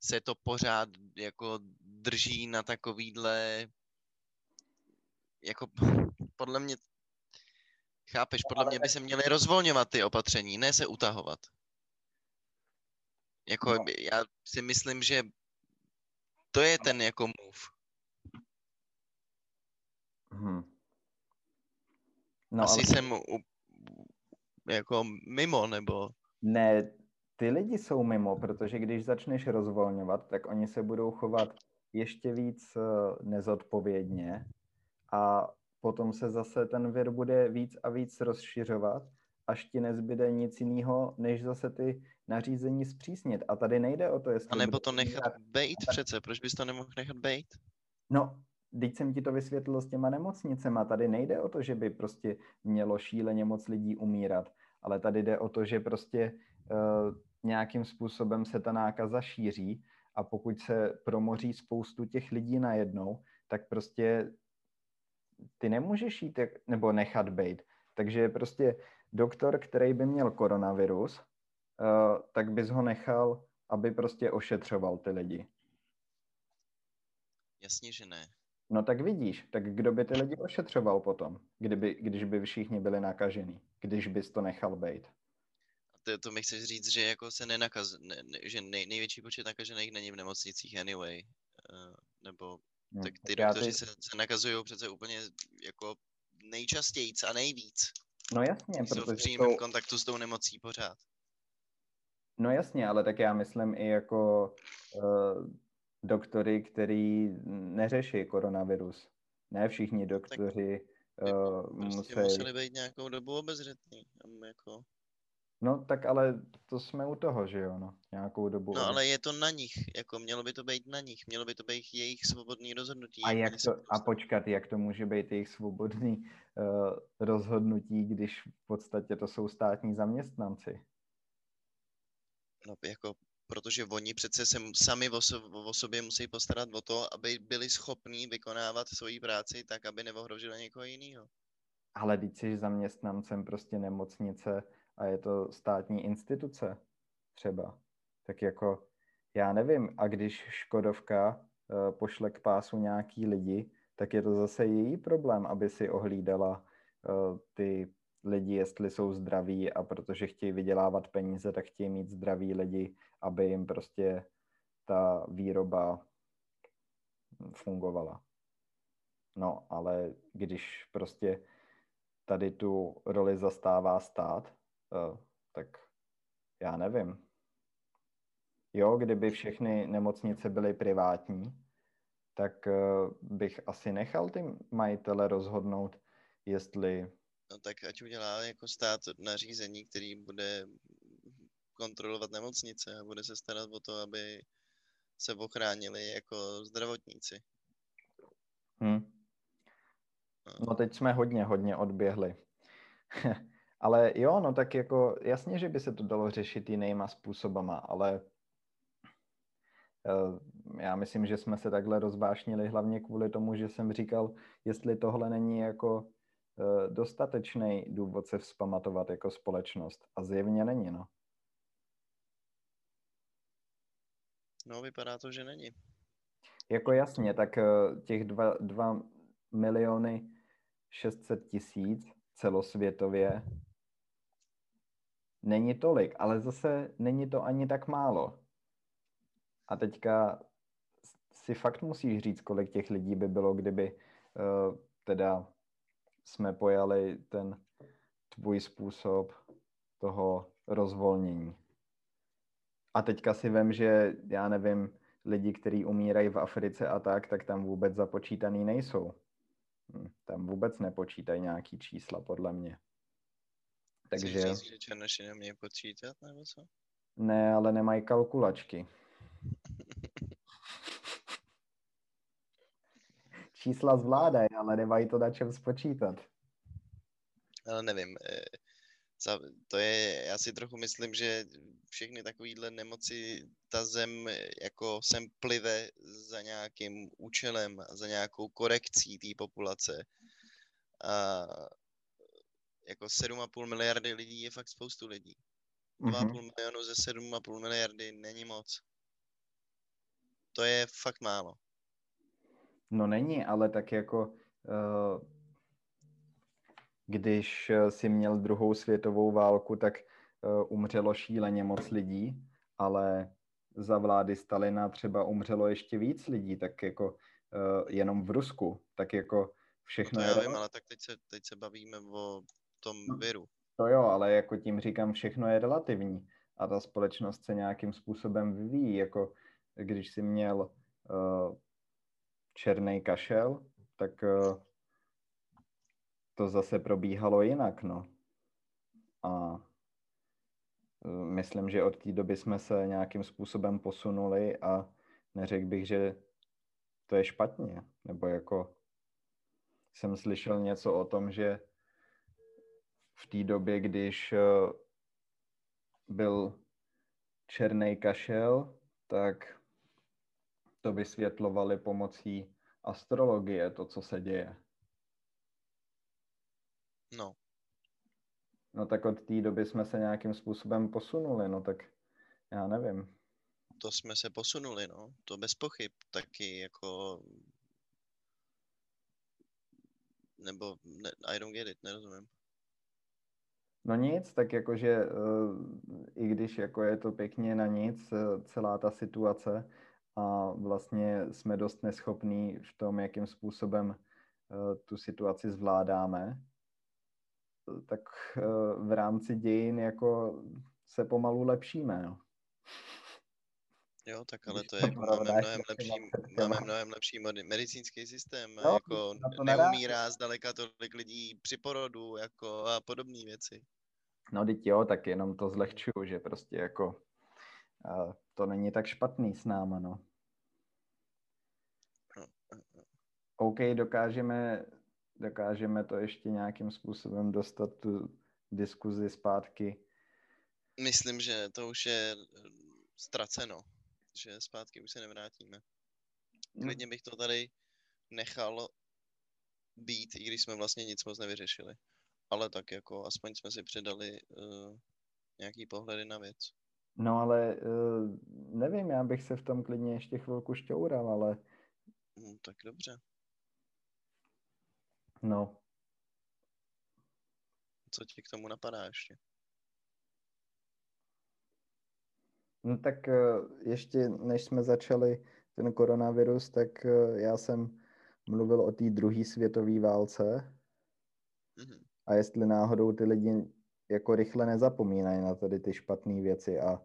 se to pořád jako drží na takovýhle jako podle mě chápeš, podle mě by se měly rozvolňovat ty opatření, ne se utahovat. Jako No. já si myslím, že to je ten jako move. Hm. No, Asi ale jsem u, jako mimo, nebo ne, ty lidi jsou mimo, protože když začneš rozvolňovat, tak oni se budou chovat ještě víc eh, nezodpovědně a potom se zase ten vir bude víc a víc rozšiřovat, až ti nezbyde nic jiného, než zase ty nařízení zpřísnit. A tady nejde o to, jestli... a nebo to nechat bejt přece, proč bys to nemohl nechat bejt? No, teď jsem ti to vysvětlil s těma nemocnicema. Tady nejde o to, že by prostě mělo šíleně moc lidí umírat, ale tady jde o to, že prostě uh, nějakým způsobem se ta nákaza šíří a pokud se promoří spoustu těch lidí najednou, tak prostě ty nemůžeš jít nebo nechat bejt. Takže prostě doktor, který by měl koronavirus, uh, tak bys ho nechal, aby prostě ošetřoval ty lidi. Jasně, že ne. No tak vidíš, tak kdo by ty lidi ošetřoval potom, kdyby, když by všichni byli nakažení, když bys to nechal být? To, to mi chceš říct, že jako se nenakaz, ne, ne, že nej, největší počet nakažených není v nemocnicích anyway, uh, nebo hmm, tak ty tak doktoři ty... se, se nakazují přece úplně jako nejčastěji a nejvíc. No jasně, protože jsou v přímém jsou... kontaktu s tou nemocí pořád. No jasně, ale tak já myslím i jako uh, doktory, který neřeší koronavirus. Ne všichni doktoři tak uh, prostě musí... museli být nějakou dobu obezřetný. Jako... No tak ale to jsme u toho, že jo, no, nějakou dobu. No ale je to na nich, jako mělo by to být na nich, mělo by to být jejich svobodný rozhodnutí. A, jak to, a počkat, jak to může být jejich svobodný uh, rozhodnutí, když v podstatě to jsou státní zaměstnanci? No jako, protože oni přece se sami o, o sobě musí postarat o to, aby byli schopní vykonávat svoji práci tak, aby neohrožili někoho jiného. Ale když jsi zaměstnancem prostě nemocnice, a je to státní instituce třeba, tak jako já nevím, a když Škodovka uh, pošle k pásu nějaký lidi, tak je to zase její problém, aby si ohlídala uh, ty lidi, jestli jsou zdraví a protože chtějí vydělávat peníze, tak chtějí mít zdraví lidi, aby jim prostě ta výroba fungovala. No, ale když prostě tady tu roli zastává stát, uh, tak já nevím. Jo, kdyby všechny nemocnice byly privátní, tak uh, bych asi nechal ty majitele rozhodnout, jestli... No tak ať udělá jako stát nařízení, který bude kontrolovat nemocnice a bude se starat o to, aby se ochránili jako zdravotníci. Hmm. No teď jsme hodně, hodně odběhli. Ale jo, no tak jako jasně, že by se to dalo řešit jinýma způsobama, ale eh, já myslím, že jsme se takhle rozvášnili hlavně kvůli tomu, že jsem říkal, jestli tohle není jako dostatečný důvod se vzpamatovat jako společnost. A zjevně není, no. No, vypadá to, že není. Jako jasně, tak eh, těch dva, dva miliony 600 tisíc celosvětově není tolik, ale zase není to ani tak málo. A teďka si fakt musíš říct, kolik těch lidí by bylo, kdyby uh, teda jsme pojali ten tvůj způsob toho rozvolnění. A teďka si vem, že já nevím, lidi, kteří umírají v Africe a tak, tak tam vůbec započítaný nejsou. Hm, tam vůbec nepočítají nějaký čísla, podle mě. Takže... Říct, že černoši nemějí počítat, nebo co? Ne, ale nemají kalkulačky. Čísla zvládají, ale nemají to na čem spočítat. Ale nevím, eh, to je, já si trochu myslím, že všechny takovýhle nemoci ta zem eh, jako sem plive za nějakým účelem, za nějakou korekcí té populace. A jako 7,5 miliardy lidí je fakt spoustu lidí. 2,5 mm-hmm. milionu ze 7,5 miliardy není moc. To je fakt málo. No není, ale tak jako uh, když eh, si měl druhou světovou válku, tak uh, umřelo šíleně moc lidí, ale za vlády Stalina třeba umřelo ještě víc lidí, tak jako uh, jenom v Rusku, tak jako všechno no to já vím, ale tak teď se, teď se bavíme o tom no, viru. To jo, ale jako tím říkám, všechno je relativní a ta společnost se nějakým způsobem vyvíjí, jako když si měl uh, černý kašel, tak uh, to zase probíhalo jinak, no. A uh, myslím, že od té doby jsme se nějakým způsobem posunuli a neřekl bych, že to je špatně, nebo jako jsem slyšel něco o tom, že v té době, když eh, byl černý kašel, tak to vysvětlovali pomocí astrologie, to, co se děje. No. No tak od té doby jsme se nějakým způsobem posunuli, no tak já nevím. To jsme se posunuli, no, to bez pochyb, taky jako nebo ne, I don't get it, nerozumím. No nic, tak jakože i když jako je to pěkně na nic, celá ta situace a vlastně jsme dost neschopní v tom, jakým způsobem tu situaci zvládáme, tak v rámci dějin jako se pomalu lepšíme. No. Jo, tak ale to je jako máme mnohem lepší, máme mnohem lepší medicínský systém, no, jako neumírá zdaleka tolik lidí při porodu, jako a podobné věci. No teď jo, tak jenom to zlehčuju, že prostě jako to není tak špatný s náma, no, no, no. OK, dokážeme, dokážeme to ještě nějakým způsobem dostat tu diskuzi zpátky. Myslím, že to už je ztraceno že zpátky už se nevrátíme. Hmm. Klidně bych to tady nechal být, i když jsme vlastně nic moc nevyřešili. Ale tak jako aspoň jsme si předali uh, nějaký pohledy na věc. No ale uh, nevím, já bych se v tom klidně ještě chvilku šťoural, ale... No, tak dobře. No. Co ti k tomu napadá ještě? No tak eh, ještě než jsme začali ten koronavirus, tak eh, já jsem mluvil o té druhé světové válce mm-hmm. a jestli náhodou ty lidi jako rychle nezapomínají na tady ty špatné věci a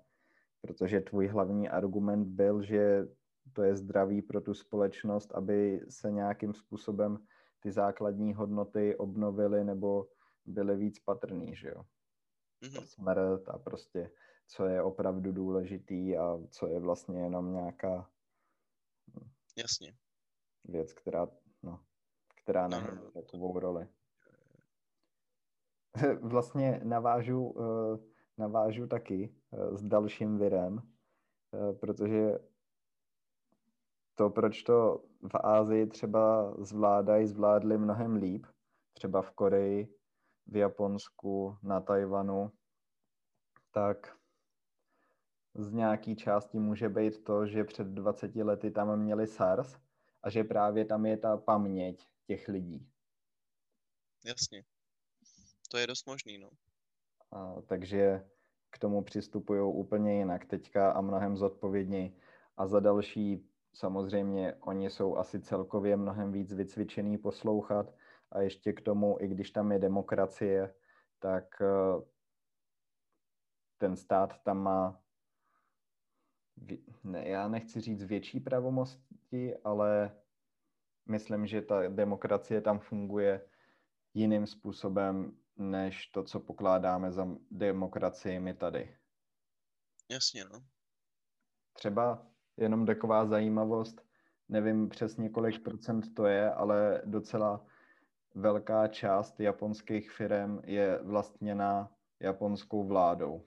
protože tvůj hlavní argument byl, že to je zdravý pro tu společnost, aby se nějakým způsobem ty základní hodnoty obnovily nebo byly víc patrný, že jo? Mm-hmm. Smrt a prostě co je opravdu důležitý a co je vlastně jenom nějaká Jasně. věc, která, no, která nehraje no, no. takovou roli. Vlastně navážu, eh, navážu taky eh, s dalším virem, eh, protože to, proč to v Ázii třeba zvládají, zvládli mnohem líp, třeba v Koreji, v Japonsku, na Tajvanu, tak z nějaký části může být to, že před 20 lety tam měli SARS a že právě tam je ta paměť těch lidí. Jasně. To je dost možný, no. A, takže k tomu přistupují úplně jinak teďka a mnohem zodpovědněji. A za další, samozřejmě, oni jsou asi celkově mnohem víc vycvičený poslouchat a ještě k tomu, i když tam je demokracie, tak eh, ten stát tam má ne, já nechci říct větší pravomosti, ale myslím, že ta demokracie tam funguje jiným způsobem, než to, co pokládáme za demokracii my tady. Jasně, no. Třeba jenom taková zajímavost, nevím přesně kolik procent to je, ale docela velká část japonských firm je vlastněna japonskou vládou.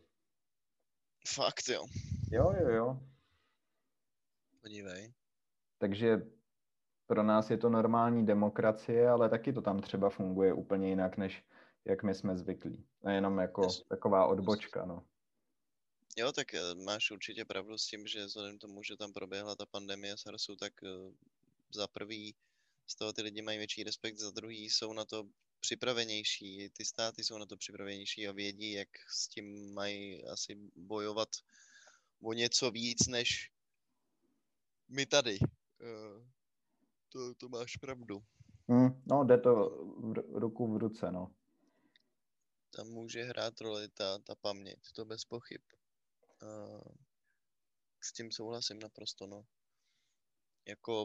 Fakt jo. Jo, jo, jo. Podívej. Takže pro nás je to normální demokracie, ale taky to tam třeba funguje úplně jinak, než jak my jsme zvyklí. A jenom jako taková odbočka, no. Jo, tak eh, máš určitě pravdu s tím, že vzhledem tomu, že tam proběhla ta pandemie SARSu, tak eh, za prvý z toho ty lidi mají větší respekt, za druhý jsou na to připravenější, ty státy jsou na to připravenější a vědí, jak s tím mají asi bojovat o něco víc, než my tady. Uh, to, to máš pravdu. Hmm, no, jde to v, ruku v ruce, no. Tam může hrát roli ta, ta paměť, to bez pochyb. Uh, s tím souhlasím naprosto, no. Jako...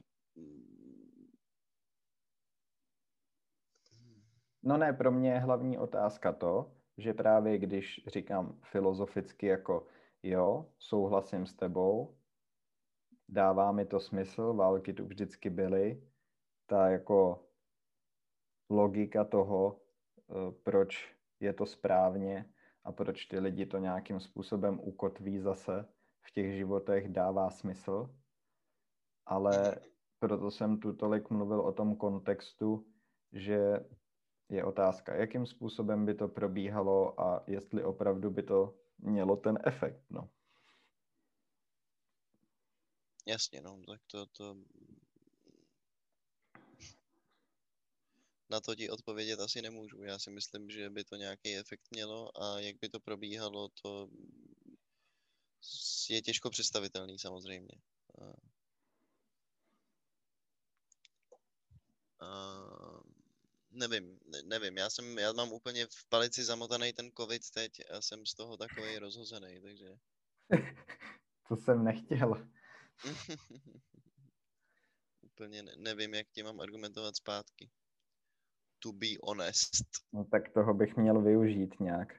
No ne, pro mě je hlavní otázka to, že právě když říkám filozoficky jako jo, souhlasím s tebou, dává mi to smysl, války tu vždycky byly, ta jako logika toho, eh, proč je to správně a proč ty lidi to nějakým způsobem ukotví zase v těch životech, dává smysl. Ale proto jsem tu tolik mluvil o tom kontextu, že je otázka, jakým způsobem by to probíhalo a jestli opravdu by to mělo ten efekt, no. Jasně, no, tak to, to... na to ti odpovědět asi nemůžu. Já si myslím, že by to nějaký efekt mělo a jak by to probíhalo, to je těžko představitelný samozřejmě. Uh, nevím, ne, nevím, já jsem, já mám úplně v palici zamotaný ten covid teď a jsem z toho takový rozhozený, takže... to jsem nechtěl. úplně ne, nevím, jak ti mám argumentovat zpátky. To be honest. No tak toho bych měl využít nějak.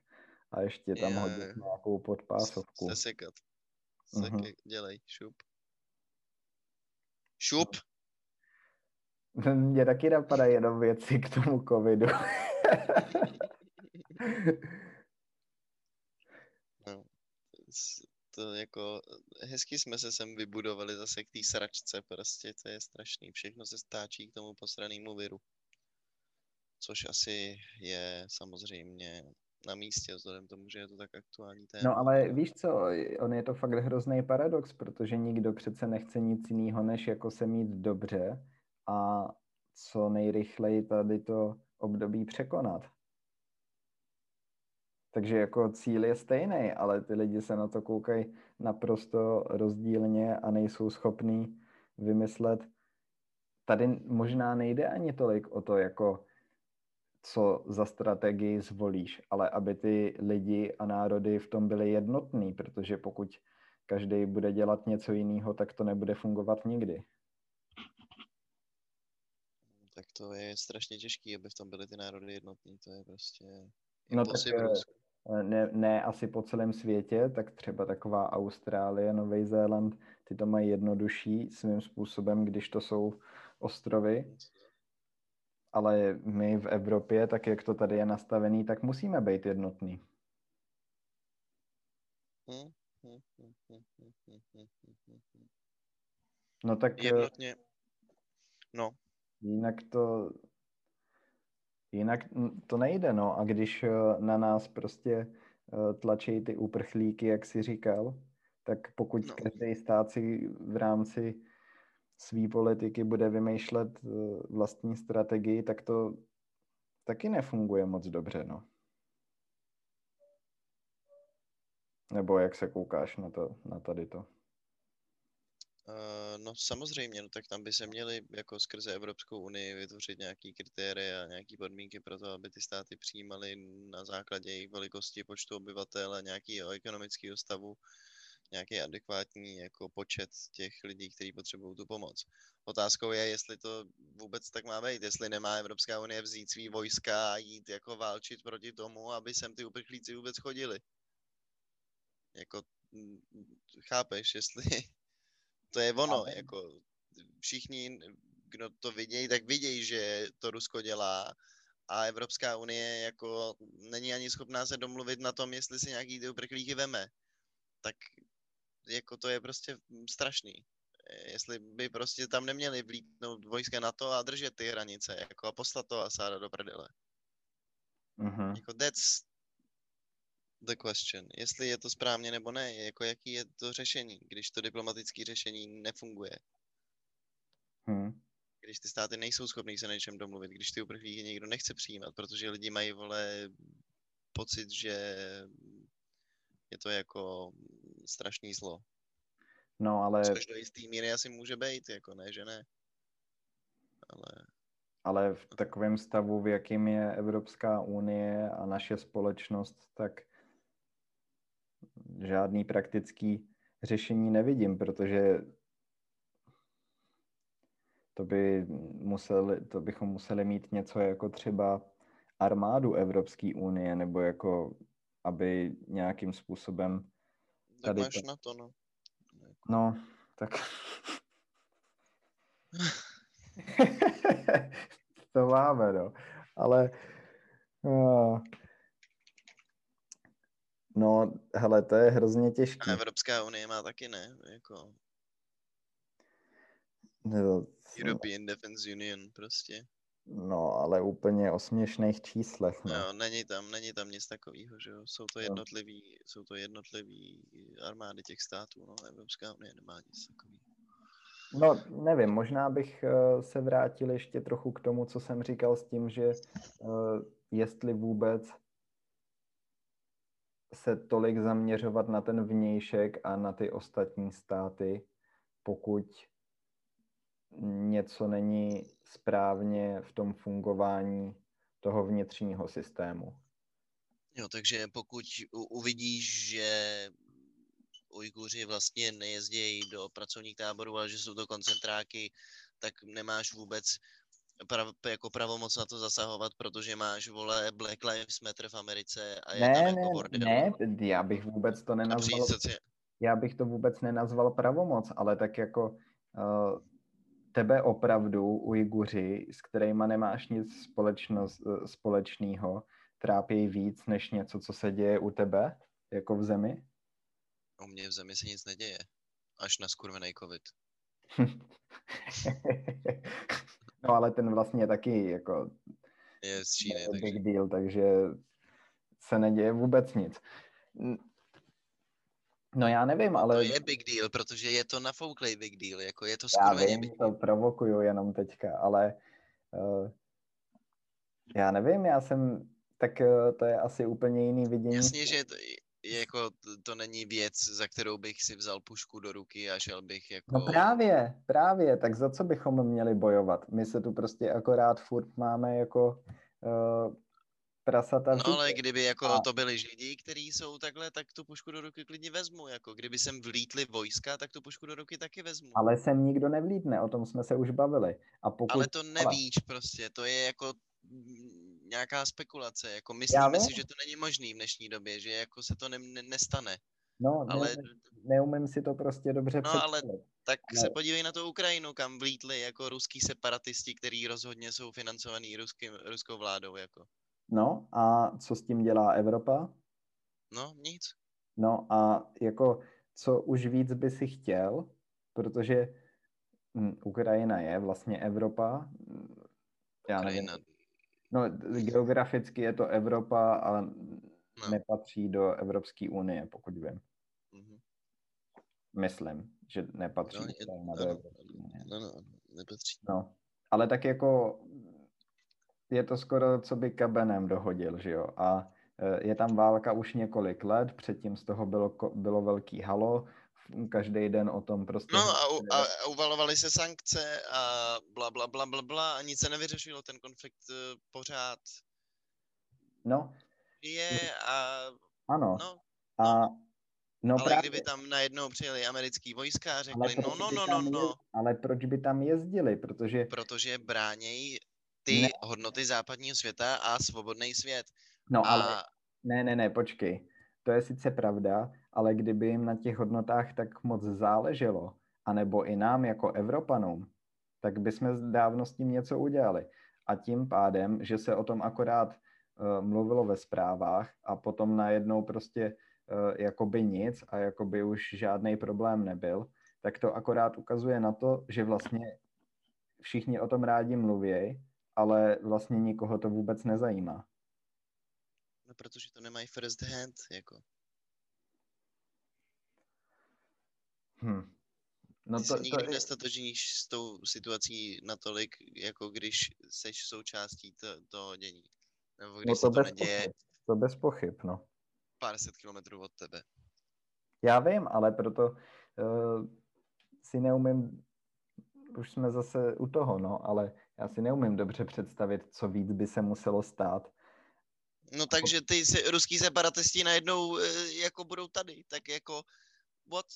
A ještě tam je, hodit nějakou podpásovku. Sesekat. Seke, uh-huh. dělej, šup. Šup! Mně taky napadají jenom věci k tomu covidu. no, to jako, hezky jsme se sem vybudovali zase k té sračce, prostě to je strašný. Všechno se stáčí k tomu posranému viru. Což asi je samozřejmě na místě, vzhledem tomu, že je to tak aktuální téma. No ale víš co, on je to fakt hrozný paradox, protože nikdo přece nechce nic jiného, než jako se mít dobře a co nejrychleji tady to období překonat. Takže jako cíl je stejný, ale ty lidi se na to koukají naprosto rozdílně a nejsou schopní vymyslet. Tady možná nejde ani tolik o to, jako co za strategii zvolíš, ale aby ty lidi a národy v tom byly jednotní, protože pokud každý bude dělat něco jiného, tak to nebude fungovat nikdy. Tak to je strašně těžký, aby v tom byly ty národy jednotní, to je prostě No tak eh, ne, ne asi po celém světě, tak třeba taková Austrálie, Nový Zéland, ty to mají jednodušší svým způsobem, když to jsou ostrovy ale my v Evropě, tak jak to tady je nastavený, tak musíme být jednotní. No tak... Eh, Jednotně. No. Jinak to... Jinak to nejde, no. A když eh, na nás prostě eh, tlačí ty uprchlíky, jak jsi říkal, tak pokud no. každý stát si v rámci své politiky bude vymýšlet eh, vlastní strategii, tak to taky nefunguje moc dobře, no. Nebo jak se koukáš na, to, na tady to? Uh, no samozřejmě, no tak tam by se měly jako skrze Evropskou unii vytvořit nějaký kritéria a nějaký podmínky pro to, aby ty státy přijímaly na základě jejich velikosti, počtu obyvatel a nějakého ekonomického stavu nějaký adekvátní jako počet těch lidí, kteří potřebují tu pomoc. Otázkou je, jestli to vůbec tak má být, jestli nemá Evropská unie vzít svý vojska a jít jako válčit proti tomu, aby sem ty uprchlíci vůbec chodili. Jako, chápeš, jestli to je ono, jako všichni, kdo to vidějí, tak vidějí, že to Rusko dělá a Evropská unie jako není ani schopná se domluvit na tom, jestli si nějaký ty uprchlíky veme. Tak jako to je prostě strašný. Jestli by prostě tam neměli vlítnout vojska na to a držet ty hranice, jako a poslat to Asáda do prdele. Uh-huh. Jako that's the question. Jestli je to správně nebo ne, jako jaký je to řešení, když to diplomatické řešení nefunguje. Hmm. Když ty státy nejsou schopný se na něčem domluvit, když ty uprchlíky někdo nechce přijímat, protože lidi mají, vole, pocit, že je to jako strašný zlo. No, ale... Což do jistý míry asi může být, jako ne, že ne. Ale... Ale v takovém stavu, v jakým je Evropská unie a naše společnost, tak žádný praktický řešení nevidím, protože to, by museli, to bychom museli mít něco jako třeba armádu Evropské unie, nebo jako aby nějakým způsobem Tady máš to... na to, no. No, tak... to máme, no. Ale... Uh... No, hele, to je hrozně těžké. A Evropská unie má taky, ne? Jako... No, European Defense Union prostě. No, ale úplně o směšných číslech. No. no, není tam, není tam nic takového, že jo. Jsou to jednotlivý, no. jsou to jednotlivý armády těch států, no, Evropská unie nemá nic takového. No, nevím, možná bych uh, se vrátil ještě trochu k tomu, co jsem říkal s tím, že uh, jestli vůbec se tolik zaměřovat na ten vnějšek a na ty ostatní státy, pokud něco není správně v tom fungování toho vnitřního systému. Jo, takže pokud uvidíš, že Ujguři vlastně nejezdí do pracovních táborů, ale že jsou to koncentráky, tak nemáš vůbec prav, jako pravomoc na to zasahovat, protože máš, vole, Black Lives Matter v Americe a je ne, tam ne, jako bordel. Ne, já bych vůbec to nenazval, já bych to vůbec nenazval pravomoc, ale tak jako uh, tebe opravdu Ujguři, s kterými nemáš nic eh, společného, trápí víc než něco, co se děje u tebe, jako v zemi? U mě v zemi se nic neděje, až na skurvený covid. no ale ten vlastně taky jako je z Číny, je big takže... deal, takže se neděje vůbec nic. No já nevím, ale... To je big deal, protože je to nafouklej big deal, jako je to Já vím, big to provokuju jenom teďka, ale uh, já nevím, já jsem, tak uh, to je asi úplně jiný vidění. Jasně, že to, je, jako, to, to není věc, za kterou bych si vzal pušku do ruky a šel bych jako... No právě, právě, tak za co bychom měli bojovat? My se tu prostě akorát furt máme jako uh, prasata. No ale kdyby jako a... to byli lidi, kteří jsou takhle, tak tu pušku do ruky klidně vezmu. Jako kdyby sem vlítli vojska, tak tu pušku do ruky taky vezmu. Ale sem nikdo nevlítne, o tom jsme se už bavili. A pokud... Ale to nevíš prostě, to je jako nějaká spekulace. Jako myslíme si, že to není možný v dnešní době, že jako se to ne, ne, nestane. No, ale... ne, neumím si to prostě dobře No ale tak ale... se podívej na tu Ukrajinu, kam vlítli jako ruský separatisti, který rozhodně jsou financovaný ruským, ruskou vládou. Jako. No a co s tím dělá Evropa? No, nic. No a jako, co už víc by si chtěl, protože hm, Ukrajina je vlastně Evropa. Já Ukrajina. nevím. No, geograficky je to Evropa, ale no. nepatří do Evropské unie, pokud vím. Mm-hmm. Myslím, že nepatří no, je, do Evropské unie. No, no, nepatří. No, ale tak jako je to skoro, co by kabenem dohodil, že jo? A e, je tam válka už několik let, předtím z toho bylo, bylo velký halo, každý den o tom prostě... No a, u, a, a uvalovali se sankce a bla, bla, bla, bla, bla a nic se nevyřešilo, ten konflikt uh, pořád no. je a... Ano. No, a No ale právě. kdyby tam najednou přijeli americký vojska a řekli, no, no, no, no, no. Je, ale proč by tam jezdili? Protože... Protože bránějí ty ne. hodnoty západního světa a svobodný svět. No a... ale ne, ne, ne, počkej. To je sice pravda, ale kdyby jim na těch hodnotách tak moc záleželo, anebo i nám jako Evropanům, tak bychom dávno s tím něco udělali. A tím pádem, že se o tom akorát uh, mluvilo ve zprávách a potom najednou prostě uh, jakoby nic a jakoby už žádný problém nebyl, tak to akorát ukazuje na to, že vlastně všichni o tom rádi mluví, ale vlastně nikoho to vůbec nezajímá. No, protože to nemají first hand, jako. Hm. No Ty to, nikdy to je... nestatožníš s tou situací natolik, jako když seš součástí to, toho dění. Nebo když no to, se to neděje... Pochyb. To bez pochyb, no. Pár set kilometrů od tebe. Já vím, ale proto uh, si neumím, už jsme zase u toho, no, ale já si neumím dobře představit, co víc by se muselo stát. No takže ty se, ruský separatisti najednou e, jako budou tady, tak jako what?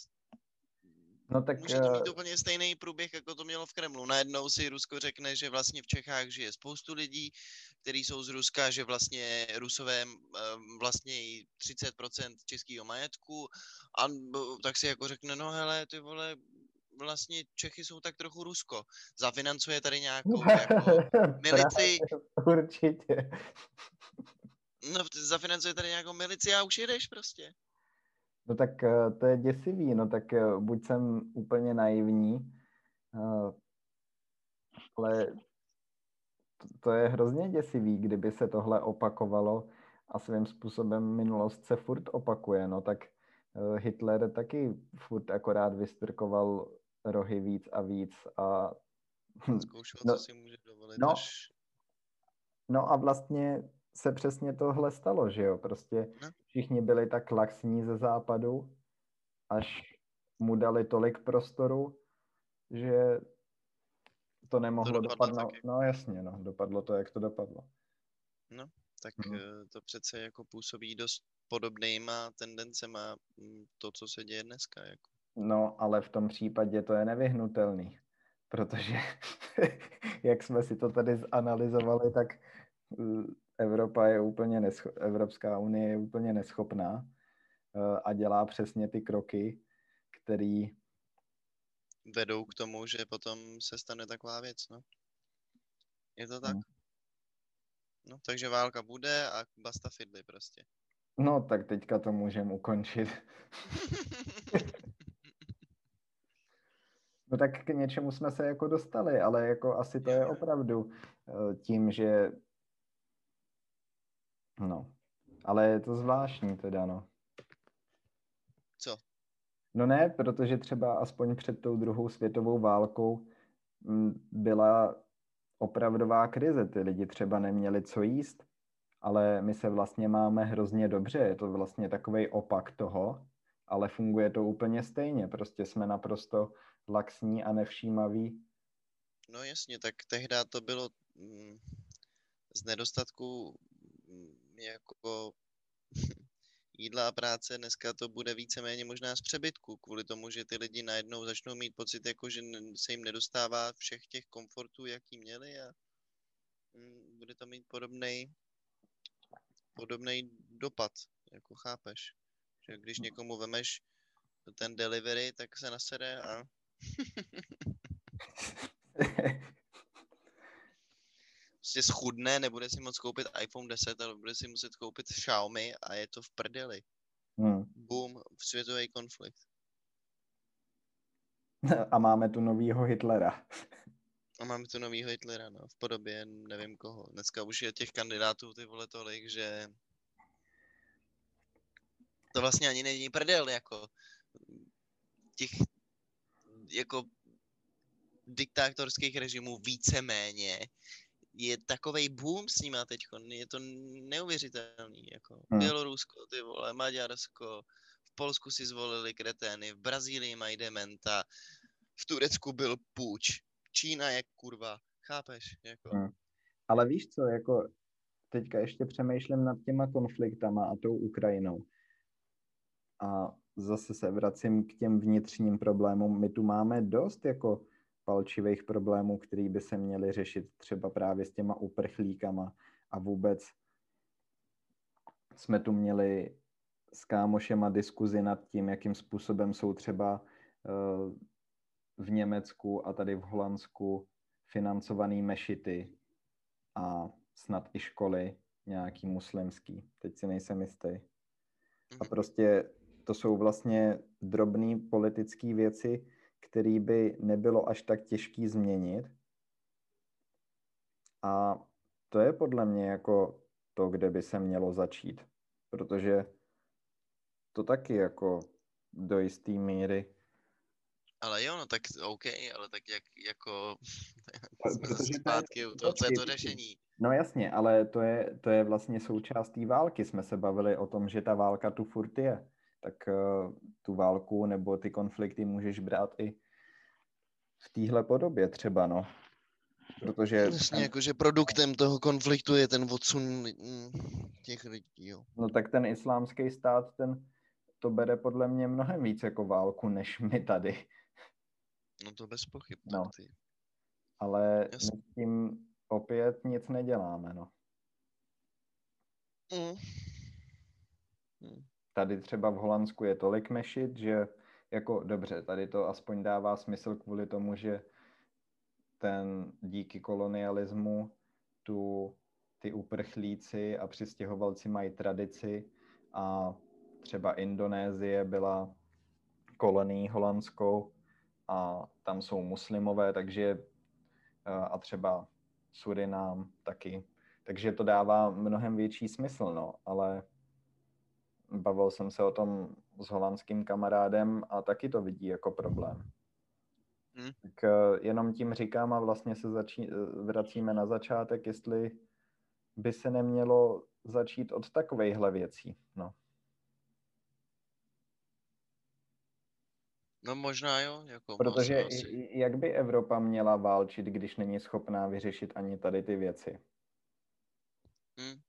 No tak, Může to mít eh, úplně stejný průběh, jako to mělo v Kremlu. Najednou si Rusko řekne, že vlastně v Čechách žije spoustu lidí, kteří jsou z Ruska, že vlastně Rusové vlastně 30% českého majetku a tak si jako řekne, no hele, ty vole, vlastně Čechy jsou tak trochu Rusko. Zafinancuje tady nějakou jako milici. Určitě. No, zafinancuje tady nějakou milici a už jedeš prostě. No tak eh, to je děsivý, no tak eh, buď jsem úplně naivní, eh, ale to je hrozně děsivý, kdyby se tohle opakovalo a svým způsobem minulost se furt opakuje, no tak Hitler taky furt akorát vystrkoval rohy víc a víc a Zkoušel, no, co si může dovolit no, až... No a vlastně se přesně tohle stalo, že jo? Prostě No. všichni byli tak laxní ze západu, až mu dali tolik prostoru, že to nemohlo dopadlo dopadnout. tak, jak- No jasně, no, dopadlo to, jak to dopadlo. tak Mhm. eh, to přece jako působí dost podobnýma tendencema mm, to, co se děje dneska. Jako. No, ale v tom případě to je nevyhnutelný, protože jak jsme si to tady zanalizovali, tak eh, Evropa je úplně nescho- Evropská unie je úplně neschopná eh, a dělá přesně ty kroky, který Vedou k tomu, že potom se stane taková věc. No. Je to tak? No. No, takže válka bude a basta fidly prostě. No, tak teďka to můžeme ukončit. No tak k něčemu jsme se jako dostali, ale jako asi to je opravdu eh, tím, že no, ale je to zvláštní teda, no. Co? No ne, protože třeba aspoň před tou druhou světovou válkou mm, byla opravdová krize. Ty lidi třeba neměli co jíst, ale my se vlastně máme hrozně dobře. Je to vlastně takový opak toho, ale funguje to úplně stejně. Prostě jsme naprosto laxní a nevšímaví. No jasně, tak tehdy to bylo mm, z nedostatku mm, jako jídla a práce, dneska to bude víceméně možná z přebytku, kvůli tomu, že ty lidi najednou začnou mít pocit, jako že se jim nedostává všech těch komfortů, jaký měli a mm, bude to mít podobný podobný dopad, jako chápeš. Že když někomu vemeš ten delivery, tak se nasede a prostě schudne, nebude si moc koupit iPhone 10, ale bude si muset koupit Xiaomi a je to v prdeli. hmm. Boom, světový konflikt. A máme tu novýho Hitlera. A máme tu novýho Hitlera, no, v podobě nevím koho. Dneska už je těch kandidátů ty vole tolik, že to vlastně ani není prdel, jako těch jako diktátorských režimů víceméně je takovej boom s nima teď, je to neuvěřitelný, jako Hmm. Bělorusko, ty vole, Maďarsko, v Polsku si zvolili kretény, v Brazílii mají dementa, v Turecku byl půjč, Čína je kurva, chápeš, jako, Hmm. Ale víš co, jako teďka ještě přemýšlím nad těma konfliktama a tou Ukrajinou. A zase se vracím k těm vnitřním problémům. My tu máme dost jako palčivých problémů, který by se měly řešit třeba právě s těma uprchlíkama a vůbec jsme tu měli s kámošema diskuzi nad tím, jakým způsobem jsou třeba eh, v Německu a tady v Holandsku financovaný mešity a snad i školy nějaký muslimský. Teď si nejsem jistý. A Mhm. prostě to jsou vlastně drobné politické věci, které by nebylo až tak těžký změnit. A to je podle mě jako to, kde by se mělo začít. Protože to taky jako do jisté míry. ale jo, no tak OK, ale tak jak, jako, jsme protože zase to je- zpátky u toho, co je to řešení. No jasně, ale to je, to je vlastně součást té války. Jsme se bavili o tom, že ta válka tu furt je. Tak uh, tu válku nebo ty konflikty můžeš brát i v téhle podobě třeba, no. Protože Jasně, jakože produktem toho konfliktu je ten odsun mm, těch lidí, jo. No tak ten islámský stát, ten to bere podle mě mnohem víc jako válku, než my tady. No to bez pochyb. No. ty. Ale Jasně. my s tím opět nic neděláme, no. Mm. Mm. Tady třeba v Holandsku je tolik mešit, že jako dobře, tady to aspoň dává smysl kvůli tomu, že ten díky kolonialismu tu ty uprchlíci a přistěhovalci mají tradici a třeba Indonésie byla kolonií holandskou a tam jsou muslimové, takže eh, a třeba Surinám taky. Takže to dává mnohem větší smysl, no, ale bavil jsem se o tom s holandským kamarádem a taky to vidí jako problém. Hmm. Tak uh, jenom tím říkám a vlastně se začí, vracíme na začátek, jestli by se nemělo začít od takovejhle věcí. No. No možná jo. Jako Protože asi. jak by Evropa měla válčit, když není schopná vyřešit ani tady ty věci? Hmm.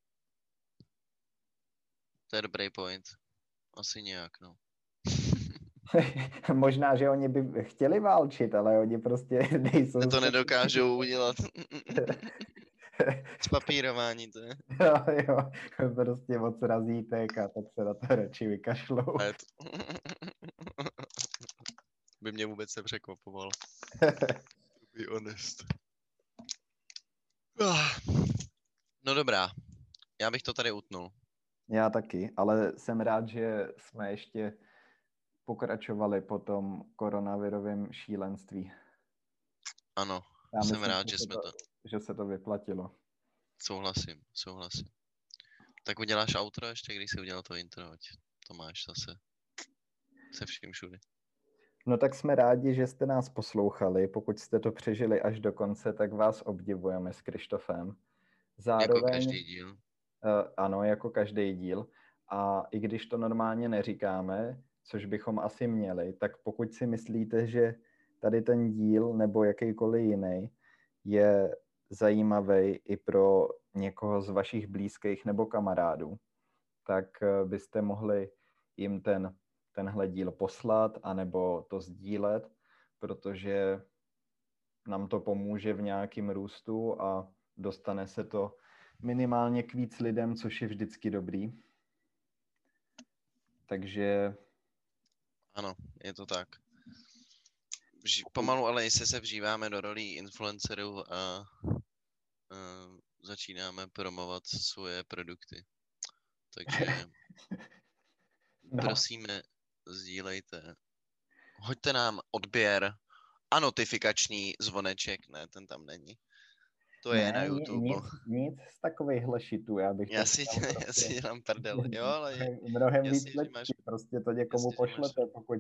To je dobrý point. Asi nějak, no. Možná, že oni by chtěli válčit, ale oni prostě nejsou... To nedokážou udělat. Spapírování to je. Jo, jo, prostě moc razítek a tak se na to radši vykašlou. To... by mě vůbec nepřekvapoval. be honest. Ah. No dobrá, já bych to tady utnul. Já taky, ale jsem rád, že jsme ještě pokračovali po tom koronavirovém šílenství. Ano, Já jsem myslím, rád, že, že jsme to, to... Že se to vyplatilo. Souhlasím, souhlasím. Tak uděláš outro ještě, když jsi udělal to intro, ať to máš zase se vším všude. No tak jsme rádi, že jste nás poslouchali. Pokud jste to přežili až do konce, tak vás obdivujeme s Krištofem. Zároveň, jako každý díl. Uh, ano, jako každý díl. A i když to normálně neříkáme, což bychom asi měli, tak pokud si myslíte, že tady ten díl nebo jakýkoliv jiný je zajímavý i pro někoho z vašich blízkých nebo kamarádů, tak eh, byste mohli jim ten, tenhle díl poslat anebo to sdílet, protože nám to pomůže v nějakém růstu a dostane se to minimálně k víc lidem, což je vždycky dobrý. Takže ano, je to tak. Pomalu, ale jestli se vžíváme do rolí influencerů a, a začínáme promovat svoje produkty. Takže no. prosíme, sdílejte. Hoďte nám odběr a notifikační zvoneček. Ne, ten tam není. To ne, je na YouTube. Nic, nic z takovýchhle šitů, já bych já si, prostě... já si dělám prdel, jo, ale... Mnohem víc lepší, máš... prostě to někomu pošlete, máš... pokud,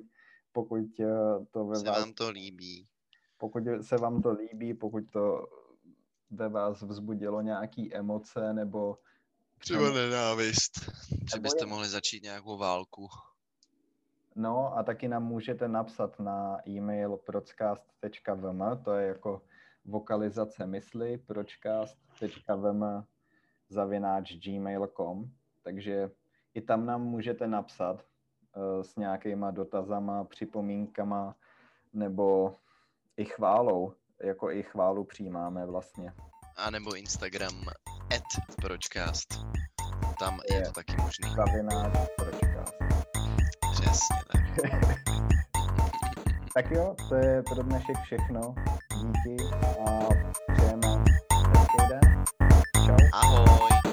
pokud eh, to ve se vás... vám to líbí. Pokud se vám to líbí, pokud to ve vás vzbudilo nějaký emoce, nebo... Třeba nenávist. Třeba byste je... mohli začít nějakou válku. No a taky nám můžete napsat na e-mail procast.vm, to je jako vokalizace mysli, pročcast.vm zavináč gmail.com, takže i tam nám můžete napsat uh, s nějakýma dotazama, připomínkama nebo i chválou, jako i chválu přijímáme vlastně. A nebo Instagram at pročcast. Tam je, je to taky možný. Zavináč pročcast. Přesně tak. tak jo, to je pro dnešek všechno díky a přejeme hezký den. Čau. Ahoj.